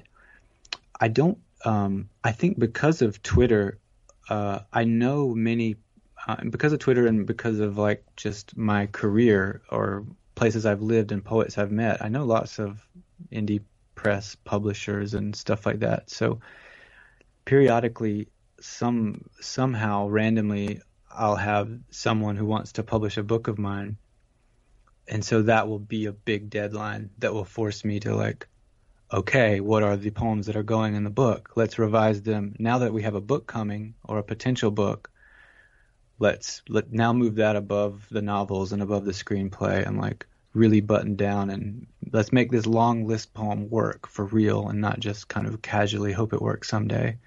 I don't. Um, I think because of Twitter, uh, I know many. Uh, because of Twitter and because of like just my career or places I've lived and poets I've met. I know lots of indie press publishers and stuff like that. So periodically, some somehow randomly, I'll have someone who wants to publish a book of mine, and so that will be a big deadline that will force me to like, okay, what are the poems that are going in the book? Let's revise them now that we have a book coming or a potential book let's let now move that above the novels and above the screenplay and like really button down and let's make this long list poem work for real and not just kind of casually hope it works someday.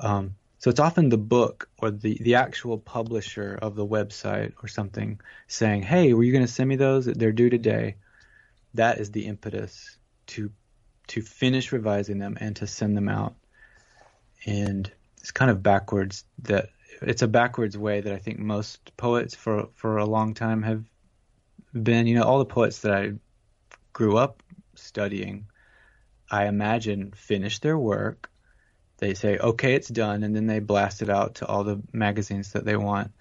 Um, so it's often the book or the, the actual publisher of the website or something saying, "Hey, were you going to send me those? They're due today." That is the impetus to to finish revising them and to send them out. And it's kind of backwards that it's a backwards way that I think most poets for for a long time have been, you know, all the poets that I grew up studying, I imagine finish their work. They say, okay, it's done, and then they blast it out to all the magazines that they want.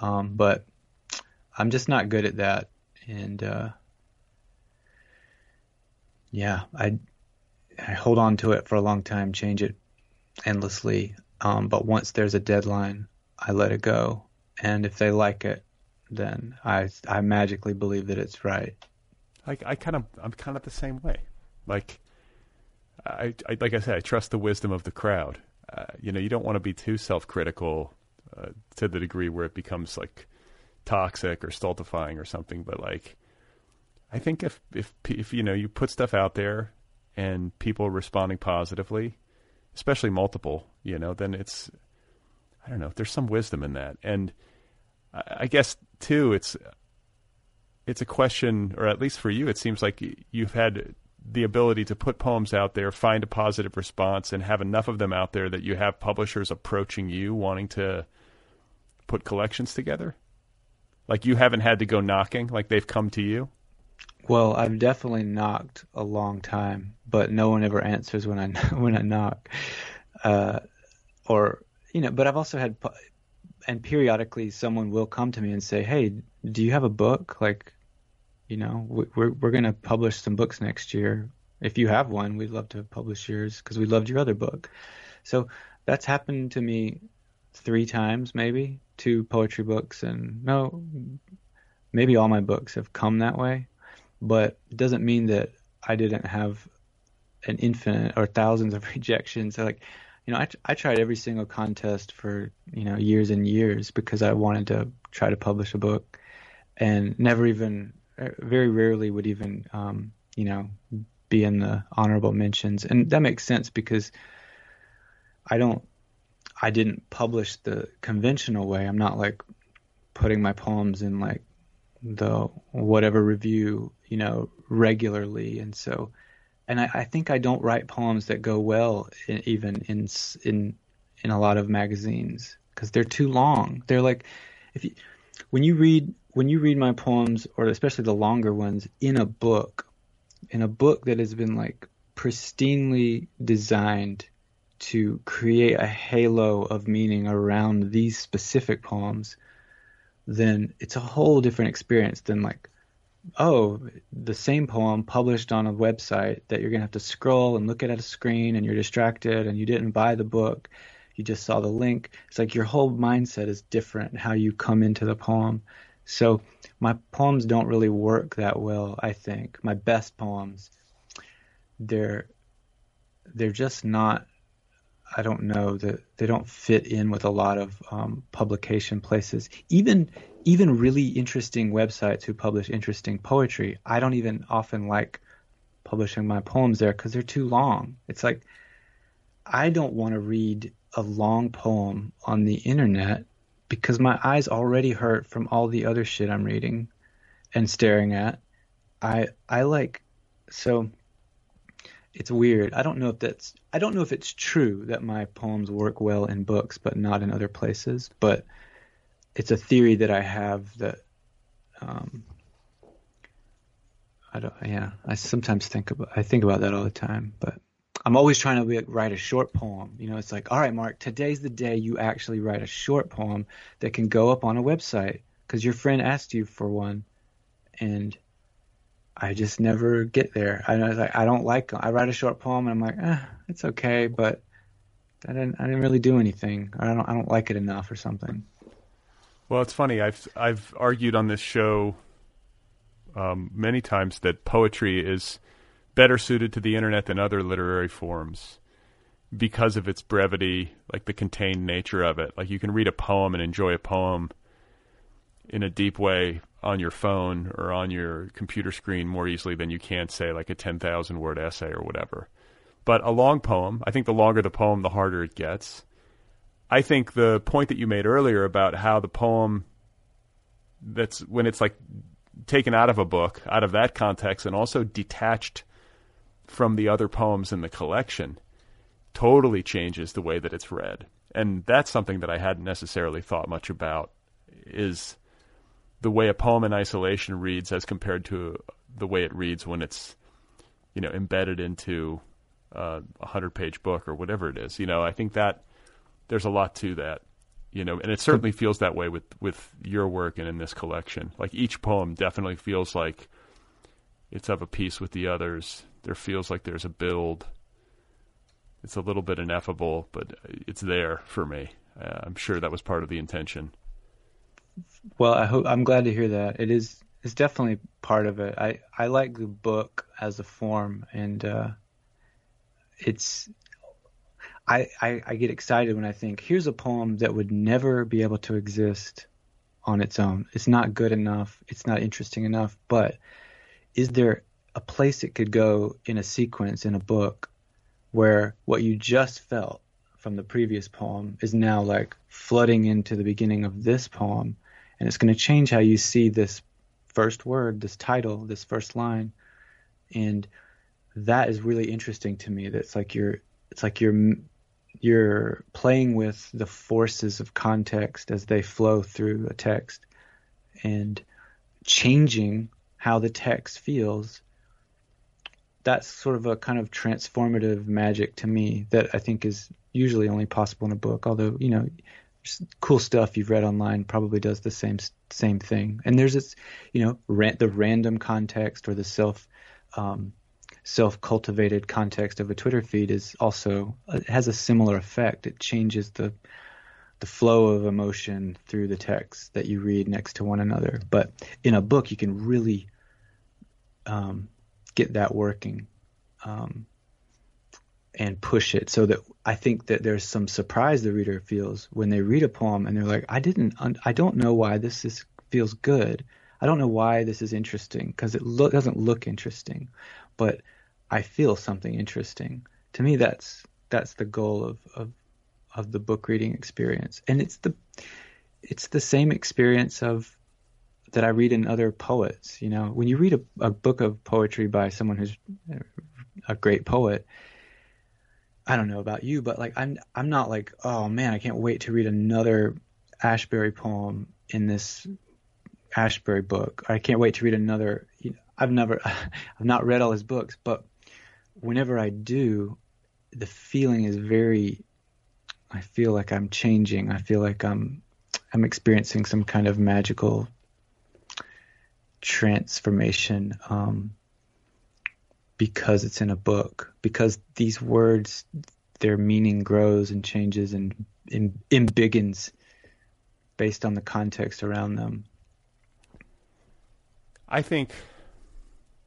Um, but I'm just not good at that. And uh, yeah, I I hold on to it for a long time, change it endlessly. Um, but once there's a deadline, I let it go. And if they like it, then I I magically believe that it's right. I, I kind of I'm kind of the same way. Like I, I like I said, I trust the wisdom of the crowd. Uh, you know, you don't want to be too self-critical uh, to the degree where it becomes like toxic or stultifying or something. But like, I think if if if you know you put stuff out there and people are responding positively, especially multiple, you know, then it's I don't know. There's some wisdom in that, and I, I guess too, it's it's a question, or at least for you, it seems like you've had the ability to put poems out there, find a positive response, and have enough of them out there that you have publishers approaching you wanting to put collections together? Like you haven't had to go knocking, like they've come to you? Well, I've definitely knocked a long time, but no one ever answers when I *laughs* when I knock. Uh, or you know, but I've also had and periodically someone will come to me and say, "Hey, do you have a book? Like, you know, we're we're going to publish some books next year. If you have one, we'd love to publish yours because we loved your other book." So that's happened to me three times, maybe two poetry books, and no, maybe all my books have come that way. But it doesn't mean that I didn't have an infinite or thousands of *laughs* rejections. So like you know, I, I tried every single contest for, you know, years and years because I wanted to try to publish a book and never even, very rarely would even, um, you know, be in the honorable mentions. And that makes sense because I don't, I didn't publish the conventional way. I'm not like putting my poems in like the whatever review, you know, regularly. And so, and I, I, think I don't write poems that go well in, even in in in a lot of magazines because they're too long. They're like if you when you read when you read my poems or especially the longer ones in a book, in a book that has been like pristinely designed to create a halo of meaning around these specific poems, then it's a whole different experience than like oh, the same poem published on a website that you're going to have to scroll and look at at a screen and you're distracted and you didn't buy the book. You just saw the link. It's like your whole mindset is different how you come into the poem. So my poems don't really work that well, I think. My best poems, they're they're just not I don't know that they don't fit in with a lot of um, publication places. Even even really interesting websites who publish interesting poetry, I don't even often like publishing my poems there because they're too long. It's like I don't want to read a long poem on the internet because my eyes already hurt from all the other shit I'm reading and staring at. I I like so it's weird. I don't know if that's I don't know if it's true that my poems work well in books but not in other places, but it's a theory that I have that um, I don't yeah, I sometimes think about I think about that all the time, but I'm always trying to write a short poem. You know, it's like, all right, Mark, today's the day you actually write a short poem that can go up on a website because your friend asked you for one, and I just never get there. I was like, I don't like. I write a short poem and I'm like, eh, it's okay, but I didn't. I didn't really do anything. I don't. I don't like it enough or something. Well, it's funny. I've I've argued on this show um, many times that poetry is better suited to the internet than other literary forms because of its brevity, like the contained nature of it. Like you can read a poem and enjoy a poem in a deep way on your phone or on your computer screen more easily than you can say like a 10,000 word essay or whatever. But a long poem, I think the longer the poem, the harder it gets. I think the point that you made earlier about how the poem that's when it's like taken out of a book, out of that context, and also detached from the other poems in the collection, totally changes the way that it's read. And that's something that I hadn't necessarily thought much about is the way a poem in isolation reads as compared to the way it reads when it's you know embedded into a hundred page book or whatever it is. You know, I think that there's a lot to that. You know, and it certainly feels that way with with your work and in this collection. Like each poem definitely feels like it's of a piece with the others. There feels like there's a build. it's a little bit ineffable, but it's there for me. Uh, I'm sure that was part of the intention. Well, I hope I'm glad to hear that. It is it's definitely part of it. I I like the book as a form, and uh, it's I, I I get excited when I think here's a poem that would never be able to exist on its own. It's not good enough. It's not interesting enough. But is there a place it could go in a sequence in a book where what you just felt from the previous poem is now like flooding into the beginning of this poem and it's going to change how you see this first word this title this first line. And that is really interesting to me that's like you're it's like you're you're playing with the forces of context as they flow through a text and changing how the text feels that's sort of a kind of transformative magic to me that I think is usually only possible in a book. Although you know, cool stuff you've read online probably does the same same thing. And there's this, you know, the random context or the self um, self cultivated context of a Twitter feed is also it has a similar effect. It changes the the flow of emotion through the text that you read next to one another. But in a book, you can really um, get that working um, and push it so that I think that there's some surprise the reader feels when they read a poem and they're like, I didn't, I don't know why this is feels good. I don't know why this is interesting because it lo- doesn't look interesting, but I feel something interesting. To me, that's that's the goal of, of of the book reading experience, and it's the it's the same experience of that I read in other poets. You know, when you read a, a book of poetry by someone who's a great poet, I don't know about you, but like I'm I'm not like, oh man, I can't wait to read another Ashbery poem in this Ashbery book. I can't wait to read another. You know, I've never, *laughs* I've not read all his books, but whenever I do, the feeling is very. I feel like I'm changing. I feel like I'm, I'm experiencing some kind of magical transformation um, because it's in a book. Because these words, their meaning grows and changes and, and embiggens based on the context around them. I think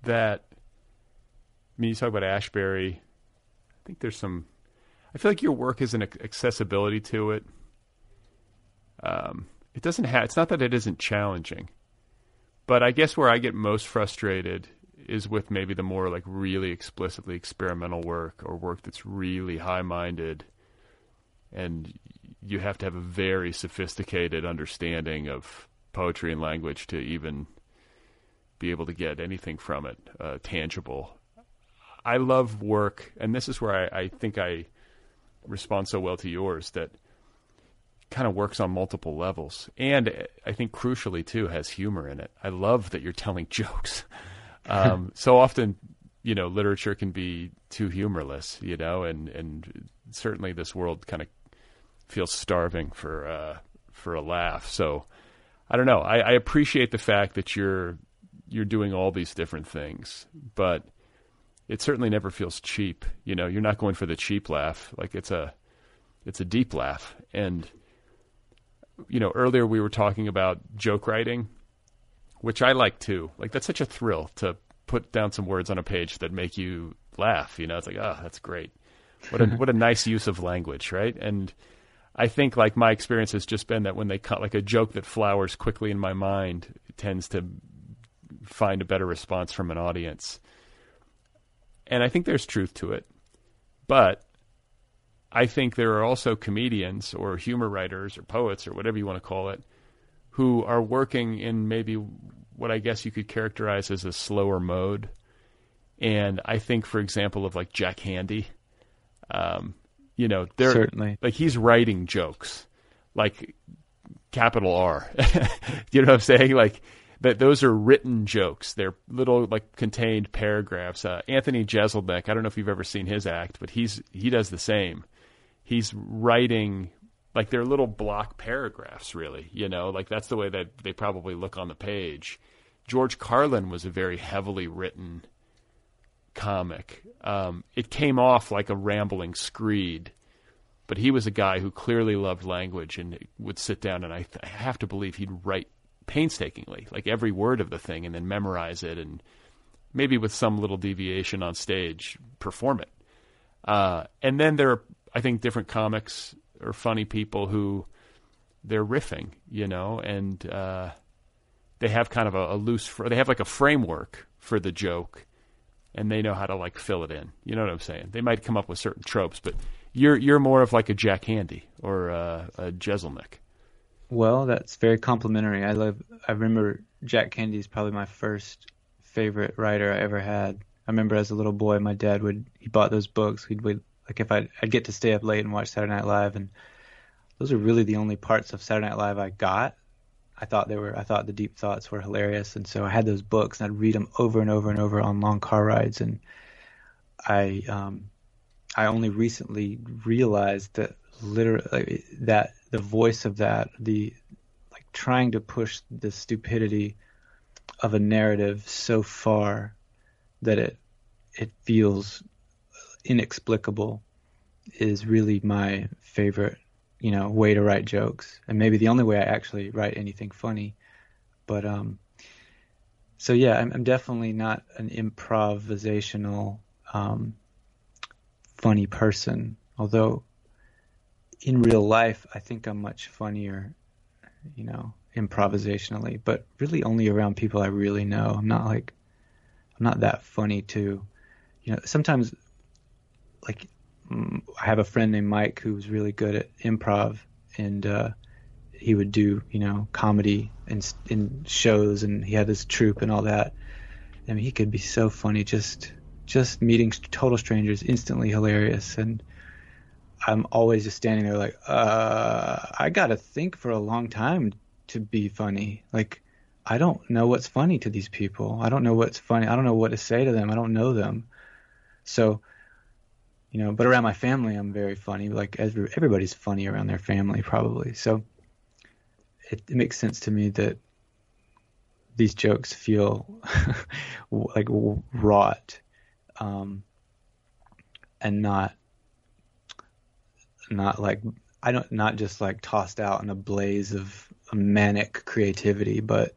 that. I mean, you talk about Ashbery I think there's some. I feel like your work has an accessibility to it. Um, it doesn't have. It's not that it isn't challenging but I guess where I get most frustrated is with maybe the more like really explicitly experimental work or work that's really high minded and you have to have a very sophisticated understanding of poetry and language to even be able to get anything from it uh, tangible. I love work, and this is where I, I think I respond so well to yours that kind of works on multiple levels. And I think crucially, too, has humor in it. I love that you're telling *laughs* jokes. Um, so often, you know, literature can be too humorless, you know, and, and certainly this world kind of feels starving for, uh, for a laugh. So I don't know. I, I appreciate the fact that you're, you're doing all these different things, but it certainly never feels cheap. You know, you're not going for the cheap laugh. Like it's a, it's a deep laugh. And, you know, earlier we were talking about joke writing, which I like too. Like that's such a thrill to put down some words on a page that make you laugh. You know, it's like, oh, that's great. What a what a *laughs* nice use of language, right? And I think like my experience has just been that when they cut like a joke that flowers quickly in my mind tends to find a better response from an audience. And I think there's truth to it. But I think there are also comedians or humor writers or poets or whatever you want to call it who are working in maybe what I guess you could characterize as a slower mode. And I think, for example, of like Jack Handey, Um, you know, they're certainly like he's writing jokes, like capital R. *laughs* you know what I'm saying? Like that those are written jokes. They're little like contained paragraphs. Uh, Anthony Jeselnik, I don't know if you've ever seen his act, but he's he does the same he's writing like they're little block paragraphs really you know like that's the way that they probably look on the page george carlin was a very heavily written comic. Um, it came off like a rambling screed, but he was a guy who clearly loved language and would sit down and I, th- I have to believe he'd write painstakingly, like every word of the thing, and then memorize it and maybe with some little deviation on stage, perform it. Uh, and then there are, I think, different comics are funny people who they're riffing, you know, and uh, they have kind of a, a loose, fr- they have like a framework for the joke, and they know how to like fill it in. You know what I'm saying? They might come up with certain tropes, but you're you're more of like a Jack Handey or a, a Jeselnik. Well, that's very complimentary. I love. I remember Jack is probably my first favorite writer I ever had. I remember as a little boy, my dad would he bought those books. We'd, would like if I'd, I'd get to stay up late and watch Saturday Night Live, and those are really the only parts of Saturday Night Live I got. I thought they were I thought the deep thoughts were hilarious, and so I had those books and I'd read them over and over and over on long car rides, and I um, I only recently realized that literally that the voice of that the like trying to push the stupidity of a narrative so far that it it feels inexplicable is really my favorite you know way to write jokes. And maybe the only way I actually write anything funny. But um so yeah I'm, I'm definitely not an improvisational um funny person. Although in real life I think I'm much funnier you know improvisationally but really only around people I really know. I'm not like I'm not that funny to you know sometimes like Mm, I have a friend named Mike who was really good at improv, and uh, he would do you know comedy in in shows, and he had his troupe and all that. I mean, he could be so funny just just meeting total strangers, instantly hilarious, and I'm always just standing there like, uh, I gotta think for a long time to be funny. Like, I don't know what's funny to these people. I don't know what's funny. I don't know what to say to them. I don't know them. So you know, but around my family, I'm very funny. Like everybody's funny around their family, probably. So it, it makes sense to me that these jokes feel *laughs* like wrought um, and not not like I don't not just like tossed out in a blaze of manic creativity, but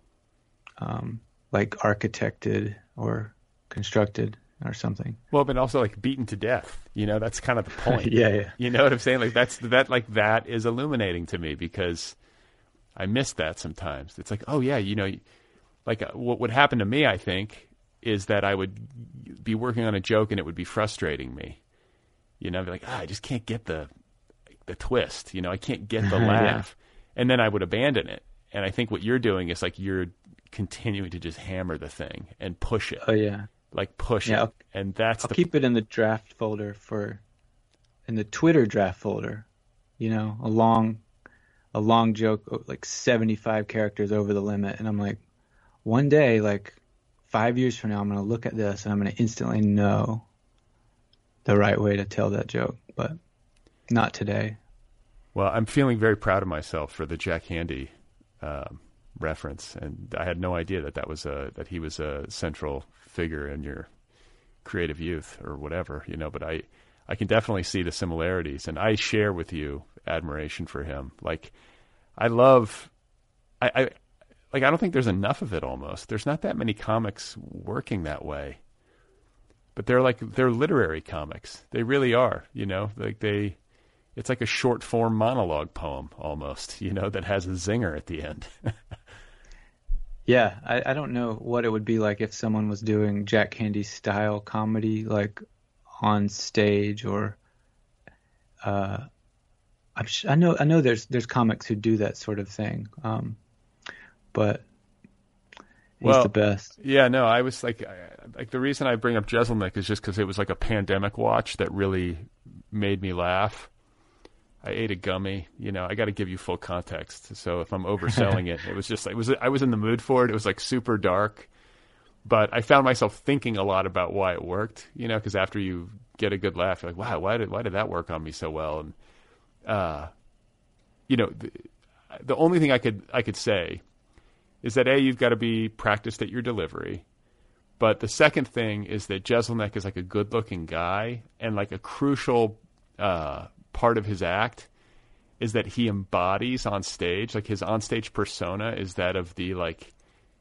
um, like architected or constructed or something. Well, but also like beaten to death. You know, that's kind of the *laughs* point. yeah, yeah. You know what I'm saying? Like that's that like that is illuminating to me because I miss that sometimes. It's like, oh yeah, you know, like uh, what would happen to me, I think, is that I would be working on a joke and it would be frustrating me. You know, I'd be like, ah, I just can't get the the twist. You know, I can't get the *laughs* laugh, yeah. and then I would abandon it. And I think what you're doing is like you're continuing to just hammer the thing and push it. Oh yeah like push yeah, it. And that's I'll the... keep it in the draft folder for in the Twitter draft folder. You know, a long a long joke like 75 characters over the limit and I'm like one day like 5 years from now I'm going to look at this and I'm going to instantly know the right way to tell that joke, but not today. Well, I'm feeling very proud of myself for the Jack Handey um, reference, and I had no idea that that was a that he was a central figure in your creative youth or whatever, you know. But I I can definitely see the similarities, and I share with you admiration for him. Like I love I, I like I don't think there's enough of it almost. There's not that many comics working that way. But they're like they're literary comics. They really are, you know. Like they it's like a short form monologue poem almost, *laughs* you know, that has a zinger at the end. *laughs* Yeah, I, I don't know what it would be like if someone was doing Jack Handey style comedy, like on stage, or uh, I'm sh- I know I know there's there's comics who do that sort of thing, um, but he's well, the best. Yeah, no, I was like, like the reason I bring up Jeselnik is just because it was like a pandemic watch that really made me laugh. I ate a gummy. You know, I got to give you full context. So if I'm *laughs* overselling it, it was just it was I was in the mood for it. It was like super dark, but I found myself thinking a lot about why it worked. You know, because after you get a good laugh, you're like, wow, why did why did that work on me so well? And uh, you know, the, the only thing I could I could say is that a you've got to be practiced at your delivery. But the second thing is that Jeselnik is like a good-looking guy, and like a crucial uh, part of his act is that he embodies on stage, like his onstage persona is that of the like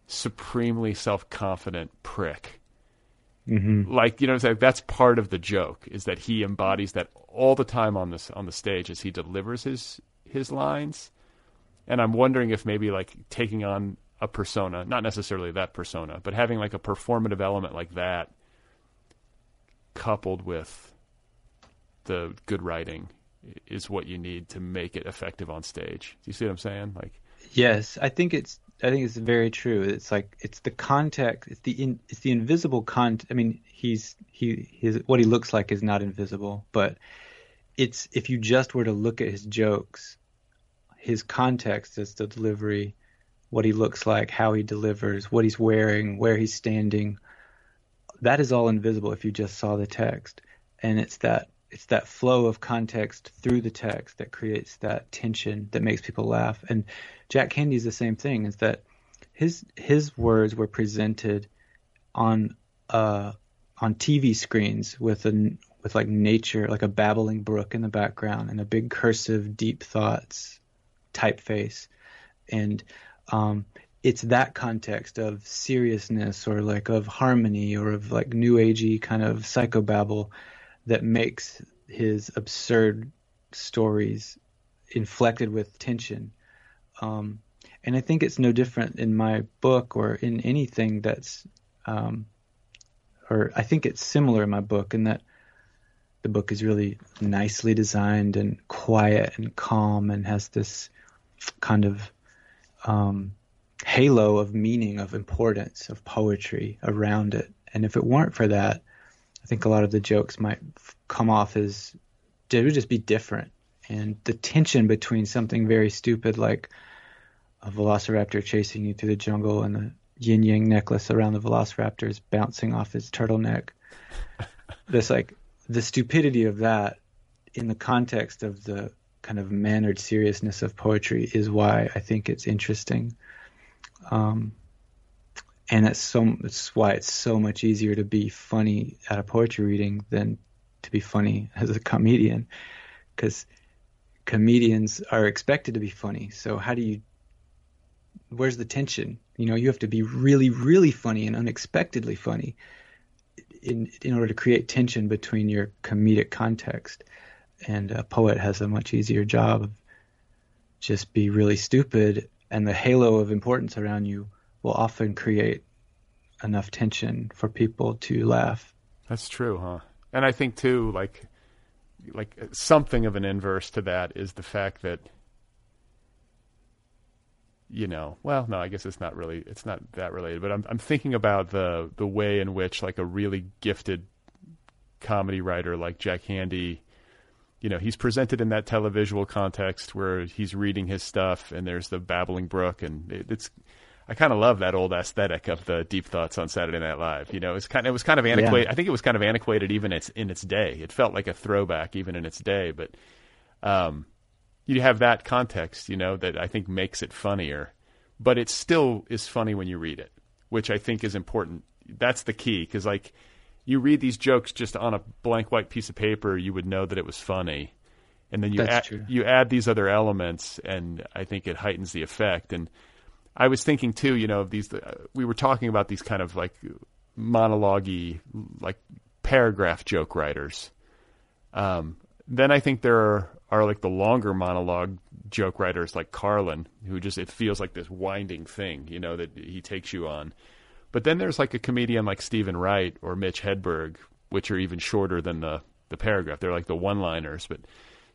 supremely self-confident prick. Mm-hmm. Like you know, that's part of the joke is that he embodies that all the time on this on the stage as he delivers his his lines. And I'm wondering if maybe like taking on a persona, not necessarily that persona, but having like a performative element like that coupled with the good writing is what you need to make it effective on stage. Do you see what I'm saying? Like Yes, I think it's I think it's very true. It's like it's the context, it's the in, it's the invisible con I mean, he's he his what he looks like is not invisible, but it's if you just were to look at his jokes, his context is the delivery what he looks like, how he delivers, what he's wearing, where he's standing. That is all invisible if you just saw the text. And it's that it's that flow of context through the text that creates that tension that makes people laugh. And Jack Handey's the same thing, is that his his words were presented on uh on TV screens with a with like nature, like a babbling brook in the background and a big cursive deep thoughts typeface. And um, it's that context of seriousness or like of harmony or of like new agey kind of psychobabble that makes his absurd stories inflected with tension. Um, and I think it's no different in my book or in anything that's, um, or I think it's similar in my book in that the book is really nicely designed and quiet and calm and has this kind of um, halo of meaning, of importance, of poetry around it. And if it weren't for that, I think a lot of the jokes might come off as they would just be different. And the tension between something very stupid like a velociraptor chasing you through the jungle and the yin yang necklace around the velociraptor is bouncing off his turtleneck. *laughs* this like the stupidity of that in the context of the kind of mannered seriousness of poetry is why I think it's interesting. Um, and that's so it's why it's so much easier to be funny at a poetry reading than to be funny as a comedian. Because comedians are expected to be funny. So how do you where's the tension? You know you have to be really really funny and unexpectedly funny in in order to create tension between your comedic context. And a poet has a much easier job of just be really stupid and the halo of importance around you will often create enough tension for people to laugh. That's true huh? And i think too like like something of an inverse to that is the fact that you know well no i guess it's not really it's not that related but i'm i'm thinking about the the way in which like a really gifted comedy writer like Jack Handey, you know, he's presented in that televisual context where he's reading his stuff and there's the babbling brook and it, it's I kind of love that old aesthetic of the deep thoughts on Saturday Night Live. You know, it's kind of, it was kind of antiquated. Yeah. I think it was kind of antiquated even its in its day. It felt like a throwback even in its day, but um, you have that context, you know, that I think makes it funnier, but it still is funny when you read it, which I think is important. That's the key because like you read these jokes just on a blank white piece of paper, you would know that it was funny. And then you add, you add these other elements, and I think it heightens the effect. And I was thinking too, you know, of these. Uh, we were talking about these kind of like monologue like paragraph joke writers. Um, then I think there are, are like the longer monologue joke writers like Carlin, who just it feels like this winding thing, you know, that he takes you on. But then there's like a comedian like Steven Wright or Mitch Hedberg, which are even shorter than the the paragraph. They're like the one-liners. But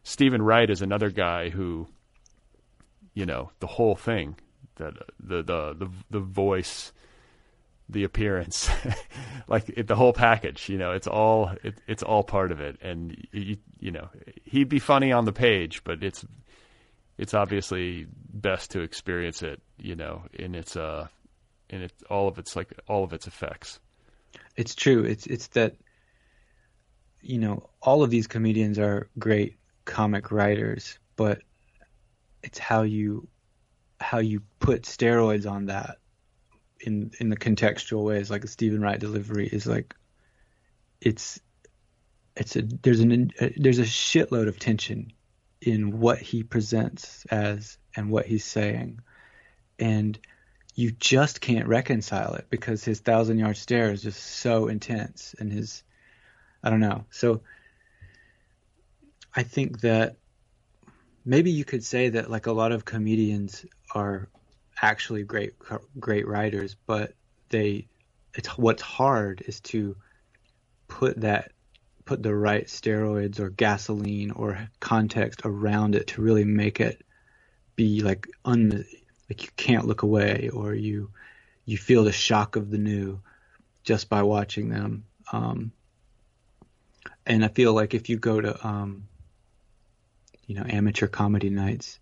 Steven Wright is another guy who, you know, the whole thing, the the the the, the voice, the appearance, *laughs* like it, the whole package. You know, it's all it, it's all part of it. And you, you know, he'd be funny on the page, but it's it's obviously best to experience it, you know, in its uh in it all of its like all of its effects. It's true. It's it's that you know all of these comedians are great comic writers, but it's how you how you put steroids on that in in the contextual ways, like the Steven Wright delivery is like it's it's a there's an a, there's a shitload of tension in what he presents as and what he's saying, and you just can't reconcile it because his thousand yard stare is just so intense and his I don't know. So I think that maybe you could say that like a lot of comedians are actually great great writers, but they it's what's hard is to put that put the right steroids or gasoline or context around it to really make it be like un like you can't look away or you you feel the shock of the new just by watching them. Um, and I feel like if you go to um, you know amateur comedy nights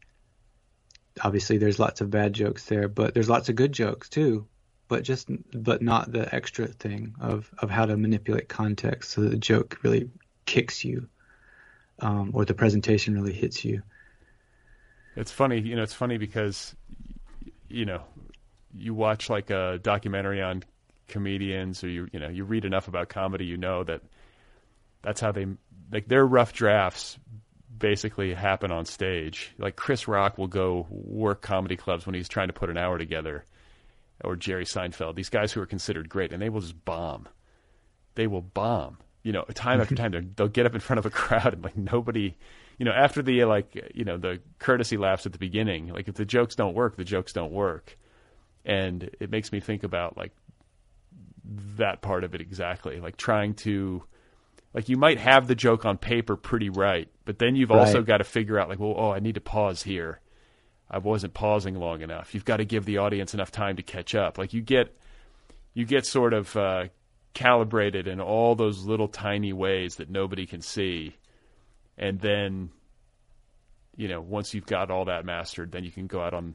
obviously there's lots of bad jokes there but there's lots of good jokes too but just but not the extra thing of of how to manipulate context so the joke really kicks you um, or the presentation really hits you. It's funny you know it's funny because you know you watch like a documentary on comedians or you you know you read enough about comedy you know that that's how they like their rough drafts basically happen on stage. Like Chris Rock will go work comedy clubs when he's trying to put an hour together, or Jerry Seinfeld. These guys who are considered great, and they will just bomb. They will bomb. You know, time after *laughs* time, they'll get up in front of a crowd and like nobody. You know, after the like, you know, the courtesy laughs at the beginning. Like, if the jokes don't work, the jokes don't work, and it makes me think about like that part of it exactly. Like trying to like you might have the joke on paper pretty right, but then you've right. also got to figure out like, well, oh, I need to pause here. I wasn't pausing long enough. You've got to give the audience enough time to catch up. Like you get you get sort of uh, calibrated in all those little tiny ways that nobody can see, and then you know once you've got all that mastered, then you can go out on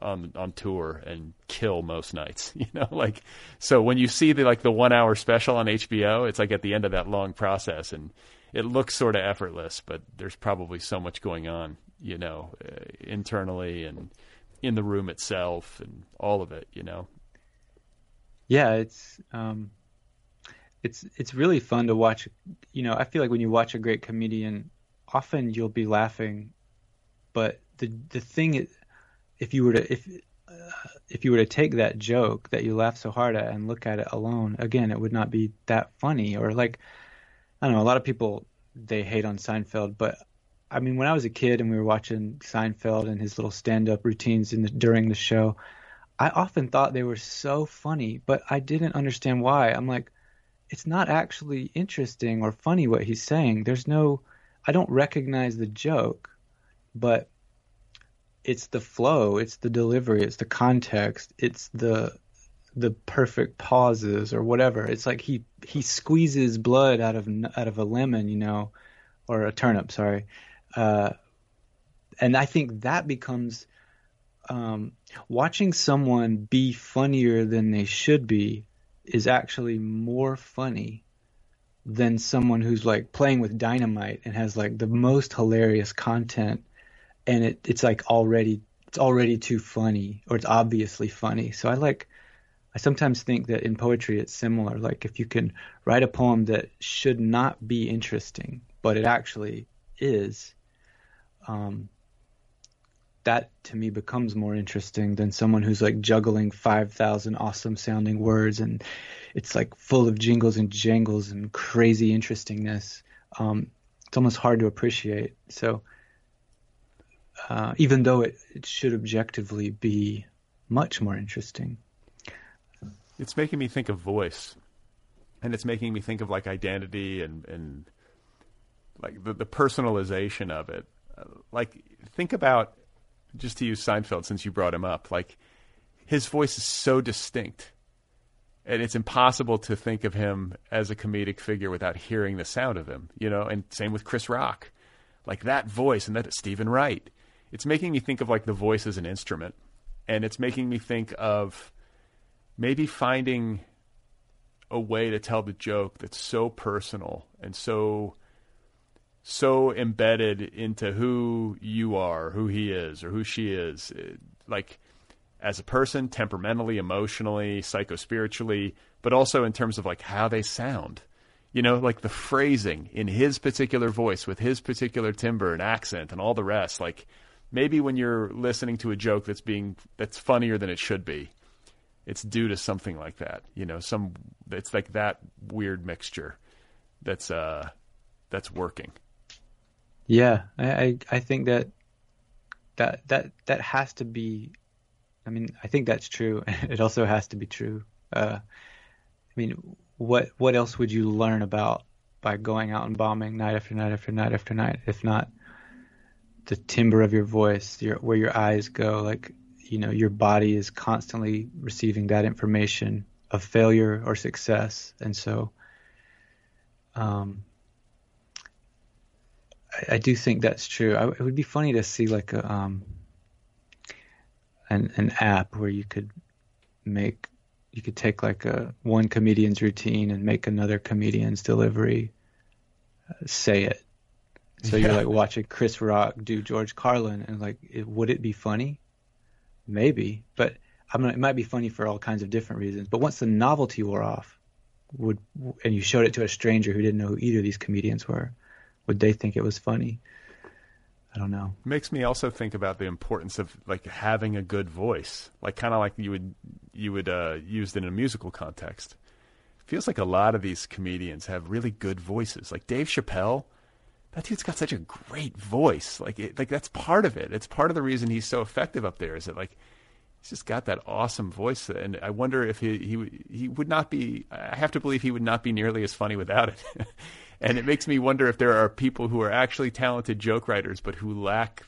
on on tour and kill most nights. *laughs* You know, like so when you see the like the one hour special on HBO, it's like at the end of that long process, and it looks sort of effortless, but there's probably so much going on, you know, uh, internally and in the room itself and all of it. You know. Yeah, it's um, it's it's really fun to watch. You know, I feel like when you watch a great comedian, often you'll be laughing, but the the thing if you were to if uh, if you were to take that joke that you laughed so hard at and look at it alone, again, it would not be that funny. Or like, I don't know, a lot of people they hate on Seinfeld, but I mean, when I was a kid and we were watching Seinfeld and his little stand-up routines in the, during the show, I often thought they were so funny, but I didn't understand why. I'm like, it's not actually interesting or funny what he's saying. There's no, I don't recognize the joke, but it's the flow, it's the delivery, it's the context, it's the the perfect pauses or whatever. It's like he he squeezes blood out of out of a lemon, you know, or a turnip, sorry. Uh, and I think that becomes um, watching someone be funnier than they should be is actually more funny than someone who's like playing with dynamite and has like the most hilarious content and it, it's like already it's already too funny or it's obviously funny. So I like I sometimes think that in poetry it's similar. Like if you can write a poem that should not be interesting, but it actually is, um, that to me becomes more interesting than someone who's like juggling 5,000 awesome sounding words and it's like full of jingles and jangles and crazy interestingness. Um, it's almost hard to appreciate. So uh, even though it, it should objectively be much more interesting. It's making me think of voice, and it's making me think of like identity and and like the, the personalization of it. Uh, like think about just to use Seinfeld since you brought him up. Like his voice is so distinct, and it's impossible to think of him as a comedic figure without hearing the sound of him. You know, and same with Chris Rock. Like that voice and that Steven Wright it's making me think of like the voice as an instrument, and it's making me think of maybe finding a way to tell the joke that's so personal and so so embedded into who you are, who he is, or who she is. Uh, like as a person, temperamentally, emotionally, psychospiritually, but also in terms of like how they sound. You know, like the phrasing in his particular voice with his particular timbre and accent and all the rest. Like maybe when you're listening to a joke that's being that's funnier than it should be, it's due to something like that. You know, some it's like that weird mixture that's uh that's working. Yeah, I I, I think that that that that has to be I mean, I think that's true. *laughs* It also has to be true. Uh, I mean, what what else would you learn about by going out and bombing night after night after night after night, if not the timbre of your voice, your where your eyes go, like you know, your body is constantly receiving that information of failure or success, and so, um, I, I do think that's true. I, it would be funny to see like a um an an app where you could make you could take like a one comedian's routine and make another comedian's delivery uh, say it. So yeah. you're like watching Chris Rock do George Carlin and like it, would it be funny? Maybe, but I mean it might be funny for all kinds of different reasons. But once the novelty wore off, would and you showed it to a stranger who didn't know who either of these comedians were, would they think it was funny? I don't know. Makes me also think about the importance of like having a good voice, like kind of like you would you would uh, use it in a musical context. feels like a lot of these comedians have really good voices. Like Dave Chappelle, that dude's got such a great voice. Like it, like that's part of it. It's part of the reason he's so effective up there. Is that like he's just got that awesome voice, and I wonder if he he he would not be. I have to believe he would not be nearly as funny without it. *laughs* and it makes me wonder if there are people who are actually talented joke writers, but who lack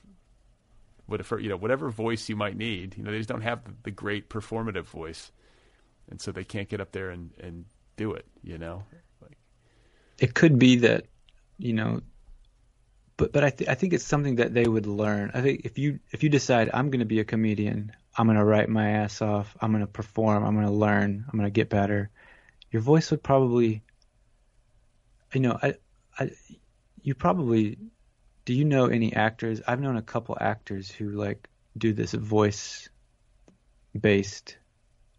whatever you know whatever voice you might need. You know, they just don't have the great performative voice, and so they can't get up there and and do it. You know, like it could be that you know. But, but I, th- I think it's something that they would learn. I think if you if you decide I'm going to be a comedian, I'm going to write my ass off, I'm going to perform, I'm going to learn, I'm going to get better. Your voice would probably you know, I, I, you probably, do you know any actors? I've known a couple actors who like do this voice based,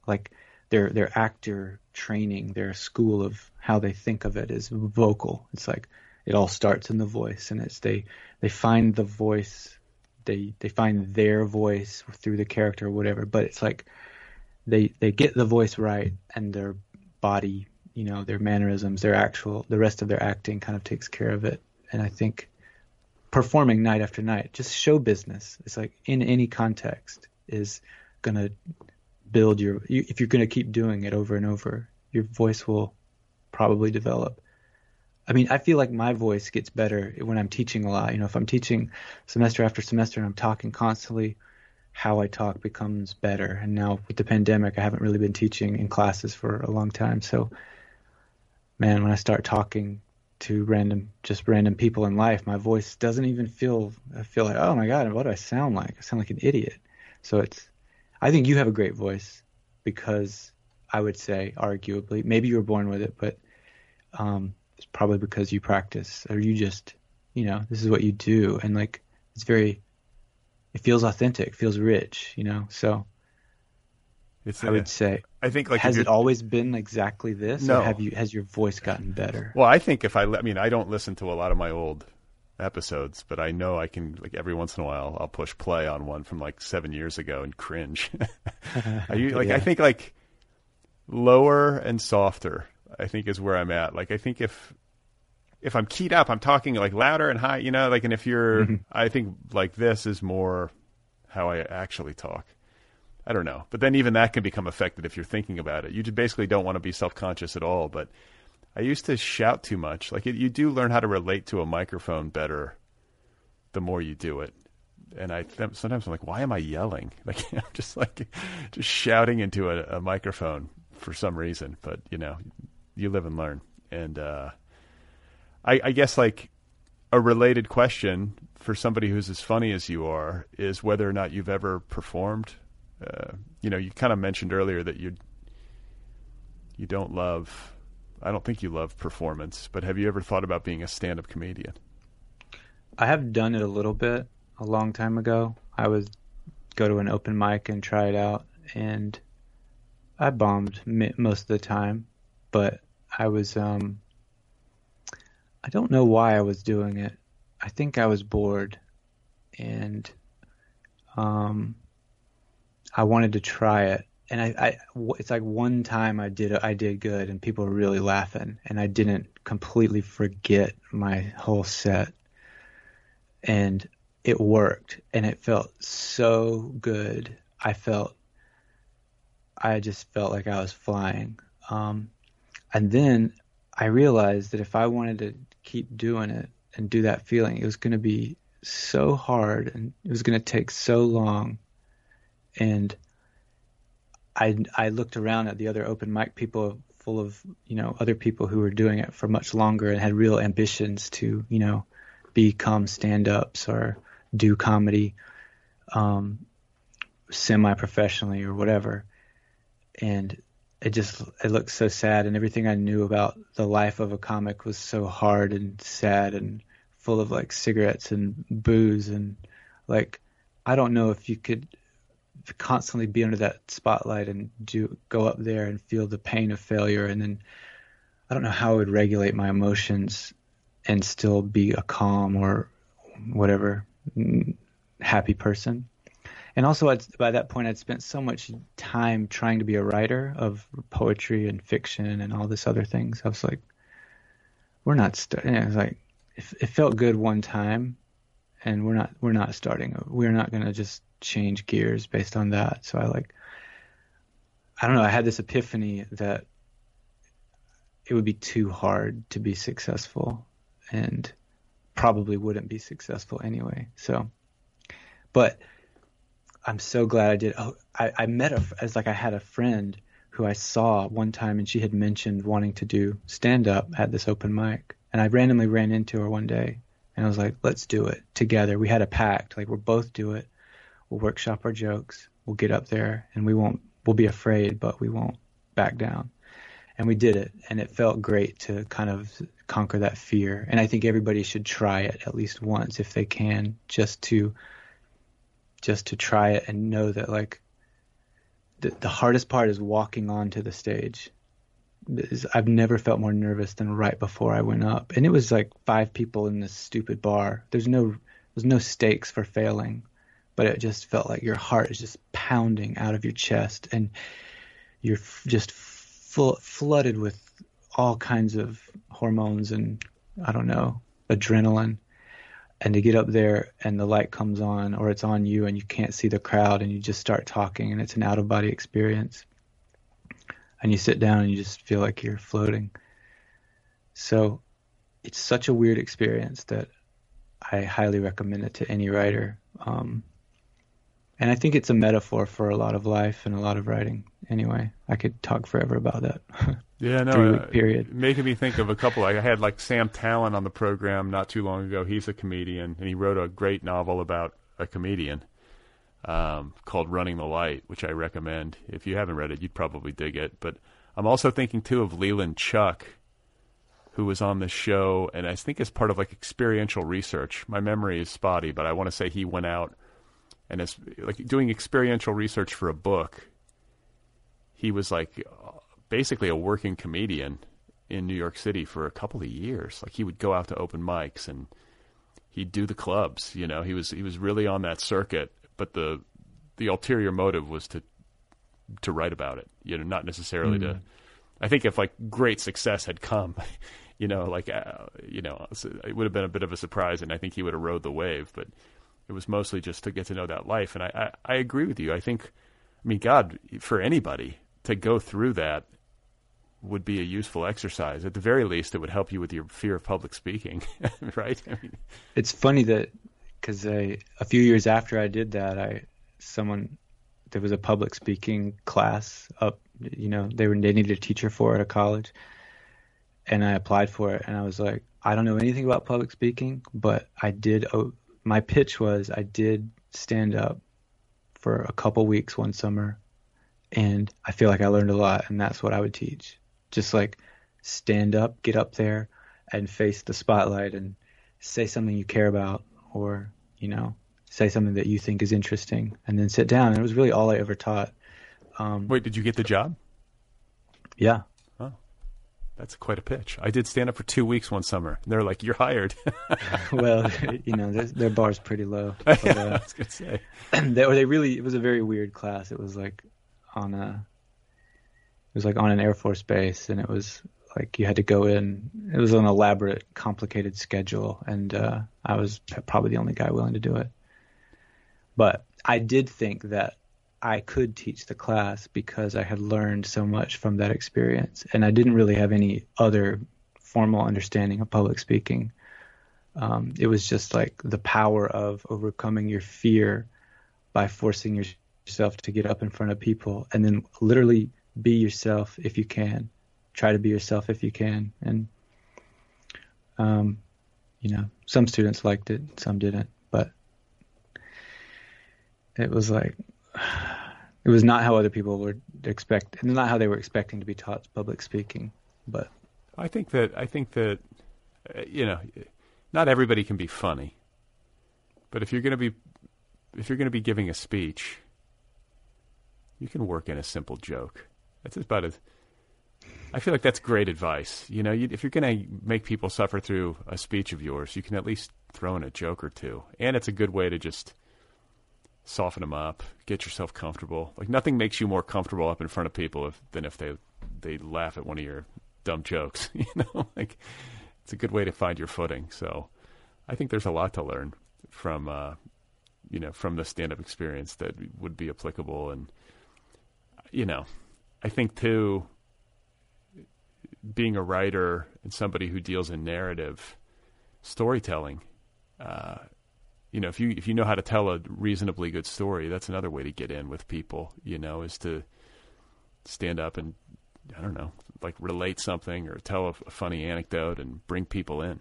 like their their actor training, their school of how they think of it is vocal. It's like it all starts in the voice, and it's they they find the voice, they they find their voice through the character or whatever. But it's like they they get the voice right, and their body you know their mannerisms, their actual, the rest of their acting kind of takes care of it. And I think performing night after night, just show business. It's like in any context is gonna build your. You, if you're gonna keep doing it over and over, your voice will probably develop. I mean, I feel like my voice gets better when I'm teaching a lot. You know, if I'm teaching semester after semester and I'm talking constantly, how I talk becomes better. And now with the pandemic, I haven't really been teaching in classes for a long time. So man, when I start talking to random, just random people in life, my voice doesn't even feel. I feel like, oh my god, what do I sound like? I sound like an idiot. So it's. I think you have a great voice because I would say, arguably, maybe you were born with it, but um, it's probably because you practice or you just, you know, this is what you do, and like it's very. It feels authentic, feels rich, you know. So it's, I would say. I think like has it always been exactly this? No. Or have you has your voice gotten better? Well, I think if I I mean I don't listen to a lot of my old episodes, but I know I can like every once in a while I'll push play on one from like seven years ago and cringe. *laughs* I *laughs* like yeah. I think like lower and softer. I think is where I'm at. Like I think if if I'm keyed up, I'm talking like louder and high, you know, like and if you're mm-hmm. I think like this is more how I actually talk. I don't know. But then even that can become affected if you're thinking about it. You just basically don't want to be self conscious at all. But I used to shout too much. Like it, you do learn how to relate to a microphone better the more you do it. And I th- sometimes I'm like, why am I yelling? *laughs* Like I'm just like *laughs* just shouting into a, a microphone for some reason. But you know, you live and learn. And uh, I, I guess like a related question for somebody who's as funny as you are is whether or not you've ever performed uh, you know, you kind of mentioned earlier that you you don't love. I don't think you love performance, but have you ever thought about being a stand-up comedian? I have done it a little bit a long time ago. I was go to an open mic and try it out. And I bombed most of the time, but I was um, I don't know why I was doing it. I think I was bored, and um, I wanted to try it. And I, I, it's like one time I did I did good, and people were really laughing, and I didn't completely forget my whole set, and it worked, and it felt so good. I felt, I just felt like I was flying. Um, and then I realized that if I wanted to keep doing it and do that feeling, it was going to be so hard and it was going to take so long. And I I looked around at the other open mic people full of you know other people who were doing it for much longer and had real ambitions to you know become stand-ups or do comedy um, semi-professionally or whatever. And it just it looked so sad and everything I knew about the life of a comic was so hard and sad and full of like cigarettes and booze and like I don't know if you could constantly be under that spotlight and do go up there and feel the pain of failure and then I don't know how I would regulate my emotions and still be a calm or whatever mm, happy person and also I'd, by that point I'd spent so much time trying to be a writer of poetry and fiction and all this other things. I was like, we're not starting. It was like it, it felt good one time, and we're not we're not starting. We're not going to just change gears based on that. So I like I don't know. I had this epiphany that it would be too hard to be successful, and probably wouldn't be successful anyway. So, but I'm so glad I did. Oh, I, I met a as like I had a friend who I saw one time, and she had mentioned wanting to do stand up at this open mic, and I randomly ran into her one day, and I was like, "Let's do it together." We had a pact, like we'll both do it. We'll workshop our jokes. We'll get up there, and we won't. We'll be afraid, but we won't back down. And we did it, and it felt great to kind of conquer that fear. And I think everybody should try it at least once if they can, just to just to try it and know that like the, the hardest part is walking onto the stage. I've never felt more nervous than right before I went up, and it was like five people in this stupid bar. There's no there's no stakes for failing, but it just felt like your heart is just pounding out of your chest, and you're just full, flooded with all kinds of hormones and I don't know adrenaline, and to get up there and the light comes on or it's on you and you can't see the crowd and you just start talking and it's an out of body experience and you sit down and you just feel like you're floating. So it's such a weird experience that i highly recommend it to any writer. Um, and I think it's a metaphor for a lot of life and a lot of writing. Anyway, I could talk forever about that. *laughs* Yeah, no. Uh, period. Making me think of a couple. I had like Sam Tallent on the program not too long ago. He's a comedian, and he wrote a great novel about a comedian um, called Running the Light, which I recommend. If you haven't read it, you'd probably dig it. But I'm also thinking too of Leland Cheuk, who was on the show, and I think as part of like experiential research. My memory is spotty, but I want to say he went out and as like doing experiential research for a book. He was like basically a working comedian in New York City for a couple of years. Like he would go out to open mics and he'd do the clubs. You know, he was he was really on that circuit. But the the ulterior motive was to to write about it. You know, not necessarily mm. to. I think if like great success had come, *laughs* you know, like uh, you know, it would have been a bit of a surprise, and I think he would have rode the wave. But it was mostly just to get to know that life. And I, I, I agree with you. I think, I mean, God, for anybody to go through that would be a useful exercise. At the very least, it would help you with your fear of public speaking, *laughs* right? I mean, it's funny that because a few years after I did that, I someone there was a public speaking class up. You know, they were they needed a teacher for it at a college, and I applied for it. And I was like, I don't know anything about public speaking, but I did my pitch was I did stand up for a couple weeks one summer and I feel like I learned a lot and that's what I would teach. Just like stand up, get up there and face the spotlight and say something you care about or, you know, say something that you think is interesting, and then sit down. And it was really all I ever taught. Um, Wait, did you get the job? Yeah. That's quite a pitch. I did stand up for two weeks one summer. And they're like, "You're hired." *laughs* well, you know, their, their bar's pretty low. But, *laughs* uh, I was gonna say. *clears throat* they, they really, it was a very weird class. It was like on a, it was like on an Air Force base, and it was like you had to go in. It was an elaborate, complicated schedule, and uh, I was probably the only guy willing to do it. But I did think that I could teach the class because I had learned so much from that experience, and I didn't really have any other formal understanding of public speaking. Um, it was just like the power of overcoming your fear by forcing yourself to get up in front of people and then literally be yourself if you can try to be yourself if you can. And, um, you know, some students liked it, some didn't, but it was like, *sighs* it was not how other people would expect, not how they were expecting to be taught public speaking, but. I think that, I think that, uh, you know, not everybody can be funny, but if you're going to be, if you're going to be giving a speech, you can work in a simple joke. That's about as I feel like that's great advice. You know, you, if you're going to make people suffer through a speech of yours, you can at least throw in a joke or two, and it's a good way to just soften them up, get yourself comfortable. Like nothing makes you more comfortable up in front of people if, than if they they laugh at one of your dumb jokes. *laughs* You know, like it's a good way to find your footing. So, I think there's a lot to learn from uh, you know from the stand up experience that would be applicable, and you know, I think too being a writer and somebody who deals in narrative storytelling, uh, you know, if you if you know how to tell a reasonably good story, that's another way to get in with people. You know, is to stand up and I don't know, like relate something or tell a, a funny anecdote and bring people in.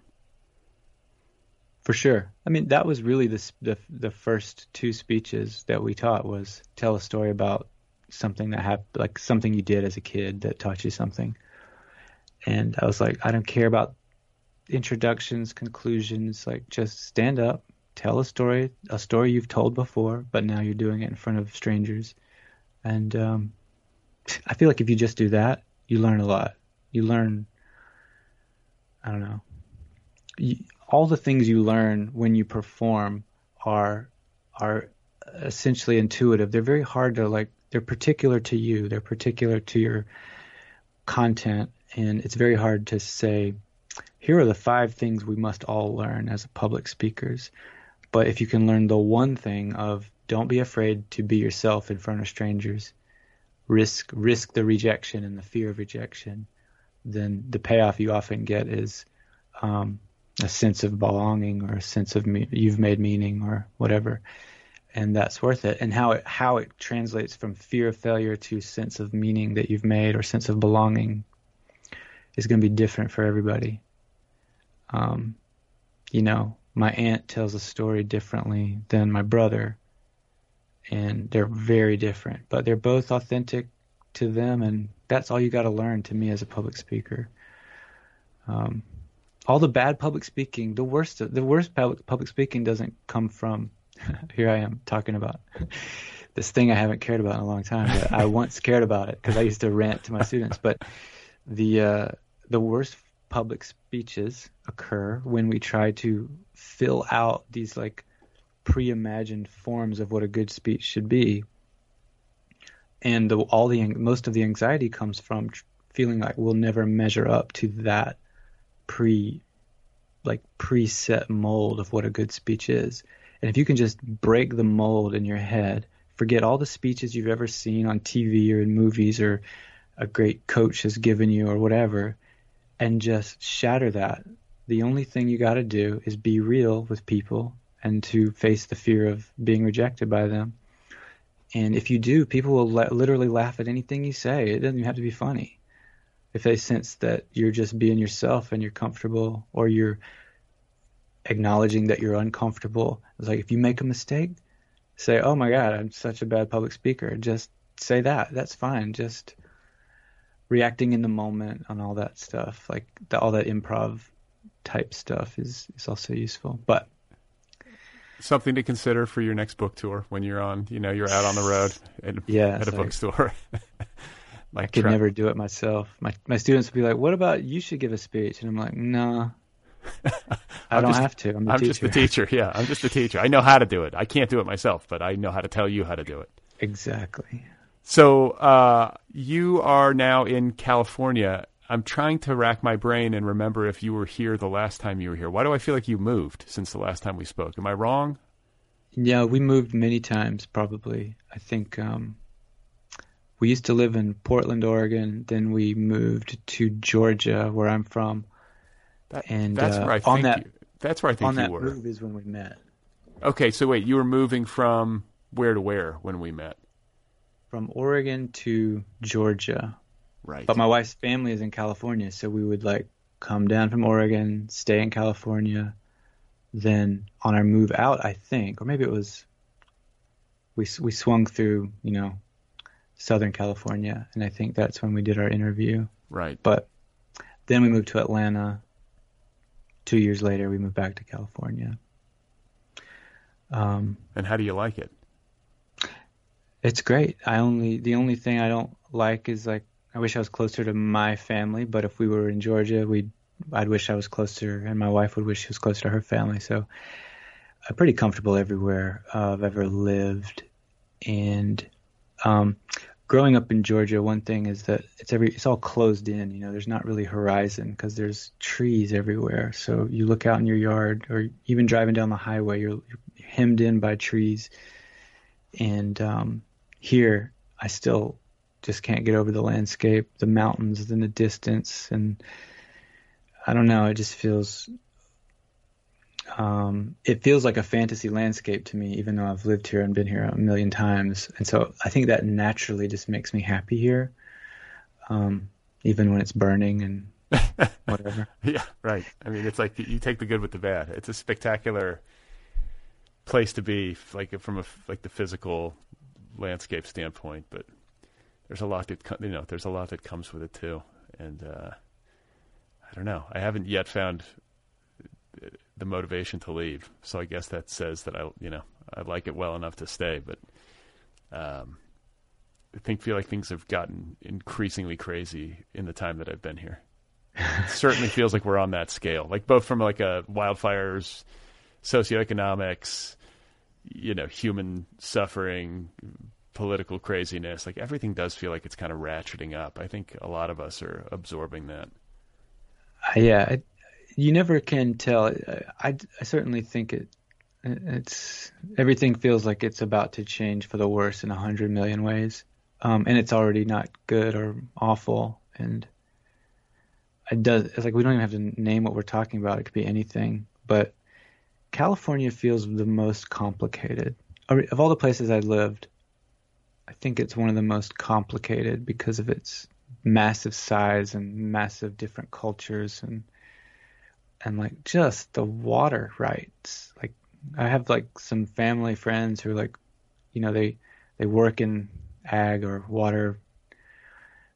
For sure. I mean, that was really the, the the first two speeches that we taught was tell a story about something that happened, like something you did as a kid that taught you something. And I was like, I don't care about introductions, conclusions. Like, just stand up, tell a story, a story you've told before, but now you're doing it in front of strangers. And um, I feel like if you just do that, you learn a lot. You learn, I don't know, you, all the things you learn when you perform are are essentially intuitive. They're very hard to like. They're particular to you. They're particular to your content and it's very hard to say here are the five things we must all learn as public speakers but if you can learn the one thing of don't be afraid to be yourself in front of strangers risk risk the rejection and the fear of rejection then the payoff you often get is um, a sense of belonging or a sense of me- you've made meaning or whatever and that's worth it and how it how it translates from fear of failure to sense of meaning that you've made or sense of belonging is going to be different for everybody. Um, you know, my aunt tells a story differently than my brother, and they're very different, but they're both authentic to them, and that's all you got to learn to me as a public speaker. Um, all the bad public speaking, the worst, the worst public, public speaking doesn't come from. *laughs* here I am talking about this thing I haven't cared about in a long time, but I once cared about it because I used to rant to my students. But the uh, the worst public speeches occur when we try to fill out these like pre-imagined forms of what a good speech should be. And the, all the most of the anxiety comes from feeling like we'll never measure up to that pre like preset mold of what a good speech is. And if you can just break the mold in your head forget all the speeches you've ever seen on TV or in movies or a great coach has given you or whatever and just shatter that. The only thing you got to do is be real with people and to face the fear of being rejected by them. And if you do, people will la- literally laugh at anything you say. It doesn't even have to be funny. If they sense that you're just being yourself and you're comfortable or you're acknowledging that you're uncomfortable, it's like if you make a mistake, say, "Oh my god, I'm such a bad public speaker." Just say that. That's fine. Just reacting in the moment on all that stuff, like the, all that improv type stuff is is also useful. But something to consider for your next book tour when you're on, you know, you're out on the road at, Yeah, at a *laughs* like- bookstore. I could tra- never do it myself. My my students would be like, "What about you? Should give a speech?" And I'm like, "No, *laughs* I don't just- have to. I'm the I'm just the teacher. Yeah, I'm just the teacher. I know how to do it. I can't do it myself, but I know how to tell you how to do it. exactly. So uh, you are now in California. I'm trying to rack my brain and remember if you were here the last time you were here. Why do I feel like you moved since the last time we spoke? Am I wrong? Yeah, we moved many times. Probably, I think um, we used to live in Portland, Oregon. Then we moved to Georgia, where I'm from. That, And, that's uh, where I on think that- you, that's where I think On you that were. move is when we met. Okay, so wait, you were moving from where to where when we met? From Oregon to Georgia. Right. But my wife's family is in California, so we would like come down from Oregon, stay in California, then on our move out, I think, or maybe it was we we swung through, you know, Southern California, and I think that's when we did our interview. right. But then we moved to Atlanta. Two years later, we moved back to California. Um, And how do you like it? It's great. I only the only thing I don't like is like I wish I was closer to my family, but if we were in Georgia, we'd I'd wish I was closer and my wife would wish she was closer to her family. So I'm pretty comfortable everywhere uh, I've ever lived. And um growing up in Georgia, one thing is that it's every it's all closed in, you know, there's not really horizon because there's trees everywhere. So you look out in your yard or even driving down the highway, you're, you're hemmed in by trees. And um here I still just can't get over the landscape, the mountains in the distance, and I don't know. It just feels, um, it feels like a fantasy landscape to me, even though I've lived here and been here a million times. And so I think that naturally just makes me happy here, um, even when it's burning and *laughs* whatever. Yeah, right. I mean, it's like you take the good with the bad. It's a spectacular place to be, like from a like the physical landscape standpoint. But there's a lot that you know. There's a lot that comes with it too. And uh, I don't know. I haven't yet found the motivation to leave. So I guess that says that I, you know, I like it well enough to stay. But um, I think feel like things have gotten increasingly crazy in the time that I've been here It certainly *laughs* feels like we're on that scale, like both from like a wildfires, socioeconomics, you know, human suffering, political craziness. Like everything does feel like it's kind of ratcheting up. I think a lot of us are absorbing that. Uh, yeah, you never can tell. I, I, I certainly think it. It's everything feels like it's about to change for the worse in a hundred million ways, um, and it's already not good or awful. And it does. It's like we don't even have to name what we're talking about. It could be anything. But California feels the most complicated of all the places I lived. I think it's one of the most complicated because of its massive size and massive different cultures and and like just the water rights. Like I have like some family friends who like, you know, they they work in ag or water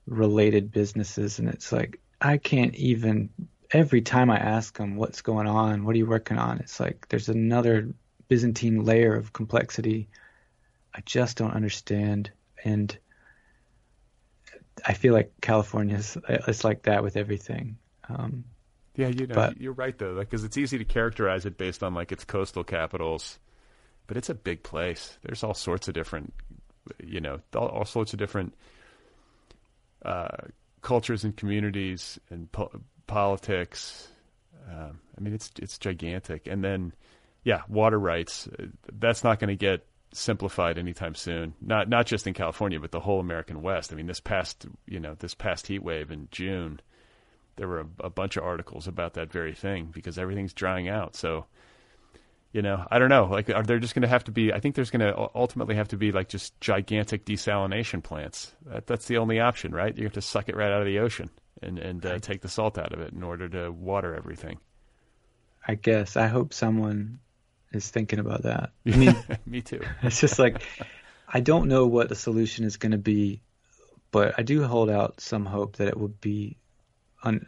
related businesses, and it's like I can't even. Every time I ask them what's going on, what are you working on, it's like there's another Byzantine layer of complexity I just don't understand, and I feel like California's it's like that with everything. Um, Yeah, you know, But- you're right though, because it's easy to characterize it based on like its coastal capitals, but it's a big place. There's all sorts of different, you know, all, all sorts of different uh, cultures and communities and po- politics. Um, I mean, it's it's gigantic. And then, yeah, water rights. uh, That's not going to get simplified anytime soon. Not not just in California, but the whole American West. I mean, this past you know this past heat wave in June there were a, a bunch of articles about that very thing because everything's drying out. So, you know, I don't know. Like, are there just going to have to be? I think there's going to ultimately have to be like just gigantic desalination plants. That, that's the only option, right? You have to suck it right out of the ocean and and uh, take the salt out of it in order to water everything. I guess I hope someone is thinking about that. *laughs* I mean, Me too. it's just like I don't know what the solution is going to be, but I do hold out some hope that it will be. Un-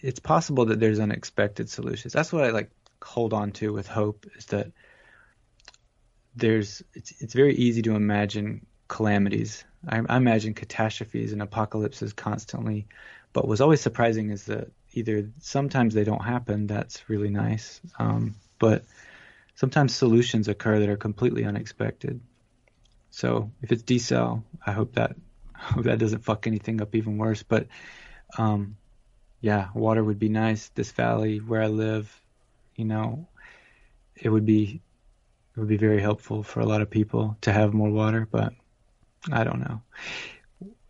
it's possible that there's unexpected solutions. That's what I like hold on to with hope is that there's it's it's very easy to imagine calamities. I, I imagine catastrophes and apocalypses constantly, but what's always surprising is that either sometimes they don't happen. That's really nice, um, but sometimes solutions occur that are completely unexpected. So if it's desal, I hope that *laughs* hope that doesn't fuck anything up even worse. But um, yeah, water would be nice. This valley where I live, you know, it would be it would be very helpful for a lot of people to have more water. But I don't know.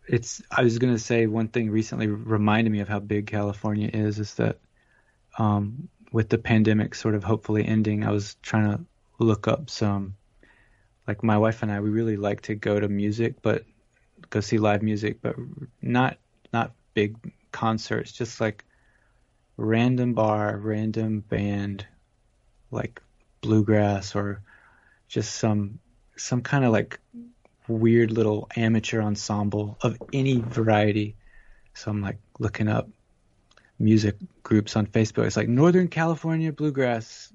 It's I was gonna say one thing recently reminded me of how big California is. Is that um, with the pandemic sort of hopefully ending, I was trying to look up some. Like my wife and I, we really like to go to music, but go see live music, but not not big concerts, just like random bar, random band, like bluegrass or just some some kind of like weird little amateur ensemble of any variety. So I'm like looking up music groups on Facebook. It's like Northern California Bluegrass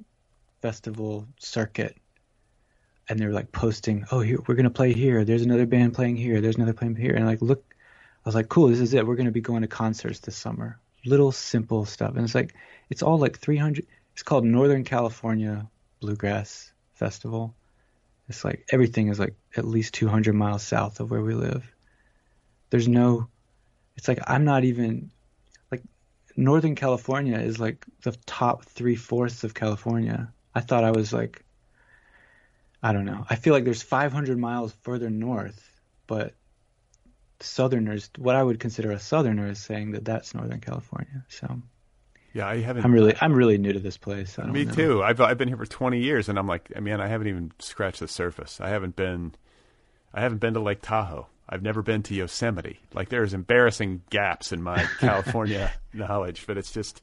Festival Circuit. And they're like posting, oh, here, we're going to play here. There's another band playing here. There's another playing here. And like, look, I was like, cool, this is it. We're going to be going to concerts this summer. Little simple stuff. And it's like, it's all like 300. It's called Northern California Bluegrass Festival. It's like everything is like at least 200 miles south of where we live. There's no, it's like I'm not even, like Northern California is like the top three fourths of California. I thought I was like, I don't know. I feel like there's 500 miles further north, but Southerners, what I would consider a Southerner, is saying that that's Northern California. So yeah, I haven't. I'm really, I'm really new to this place. Me know. too. I've I've been here for 20 years, and I'm like, man, I haven't even scratched the surface. I haven't been, I haven't been to Lake Tahoe. I've never been to Yosemite. Like there's embarrassing gaps in my *laughs* California knowledge, but it's just,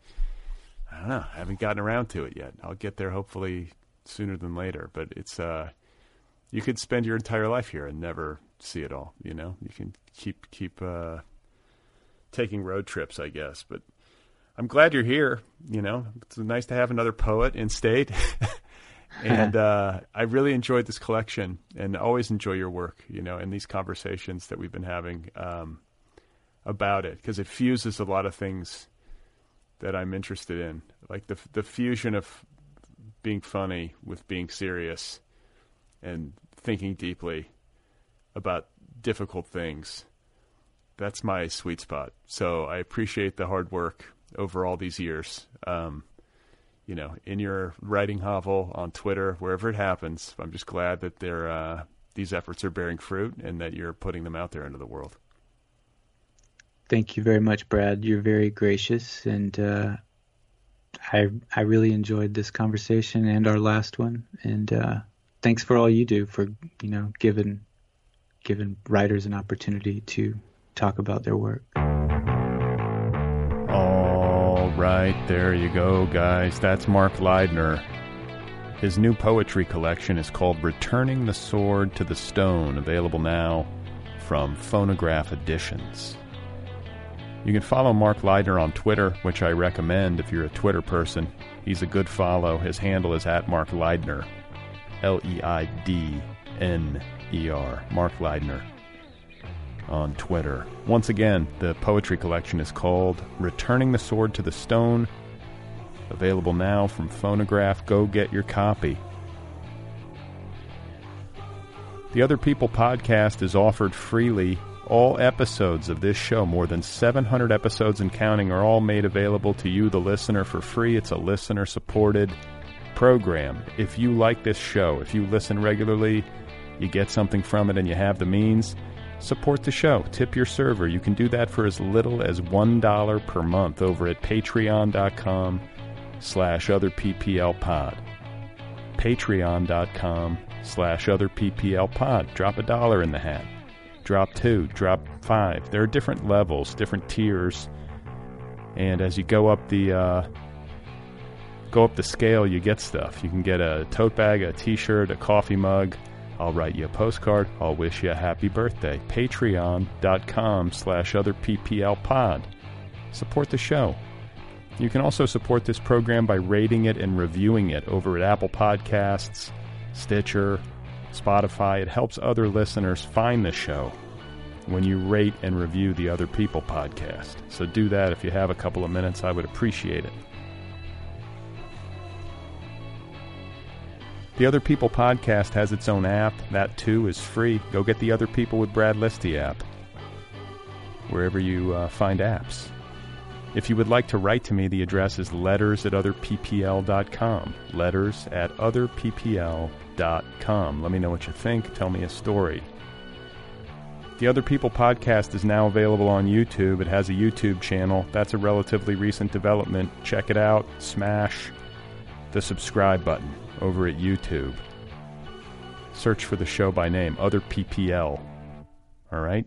I don't know. I haven't gotten around to it yet. I'll get there hopefully sooner than later. But it's, uh, you could spend your entire life here and never see it all. You know, you can keep keep uh, taking road trips, I guess. But I'm glad you're here. You know, it's nice to have another poet in state. *laughs* and *laughs* uh, I really enjoyed this collection, and always enjoy your work. You know, and these conversations that we've been having um, about it because it fuses a lot of things that I'm interested in, like the the fusion of being funny with being serious and thinking deeply about difficult things. That's my sweet spot. So I appreciate the hard work over all these years. Um, you know, in your writing hovel, on Twitter, wherever it happens. I'm just glad that they're, uh, these efforts are bearing fruit and that you're putting them out there into the world. Thank you very much, Brad. You're very gracious, and uh, I I really enjoyed this conversation and our last one. And uh, thanks for all you do for you know giving giving writers an opportunity to talk about their work. Right, there you go, guys. That's Mark Leidner. His new poetry collection is called Returning the Sword to the Stone, available now from Fonograf Editions. You can follow Mark Leidner on Twitter, which I recommend if you're a Twitter person. He's a good follow. His handle is at Mark Leidner. L E I D N E R. Mark Leidner on Twitter. Once again, the poetry collection is called Returning the Sword to the Stone. Available now from Fonograf. Go get your copy. The Other People podcast is offered freely. All episodes of this show, more than 700 episodes and counting, are all made available to you, the listener, for free. It's a listener supported program. If you like this show, if you listen regularly, you get something from it, and you have the means, support the show. Tip your server. You can do that for as little as $1 per month over at patreon.com slash otherpplpod. Patreon.com slash otherpplpod. Drop a dollar in the hat. Drop two. Drop five. There are different levels, different tiers. And as you go up the uh, go up the scale, you get stuff. You can get a tote bag, a t-shirt, a coffee mug, I'll write you a postcard. I'll wish you a happy birthday. Patreon.com slash otherpplpod. Support the show. You can also support this program by rating it and reviewing it over at Apple Podcasts, Stitcher, Spotify. It helps other listeners find the show when you rate and review the Other People podcast. So do that if you have a couple of minutes. I would appreciate it. The Other People podcast has its own app. That too is free. Go get the Other People with Brad Listi app wherever you uh, find apps. If you would like to write to me, the address is letters at otherppl.com. Letters at otherppl.com. Let me know what you think. Tell me a story. The Other People podcast is now available on YouTube. It has a YouTube channel. That's a relatively recent development. Check it out. Smash the subscribe button over at YouTube. Search for the show by name, Other PPL. All right?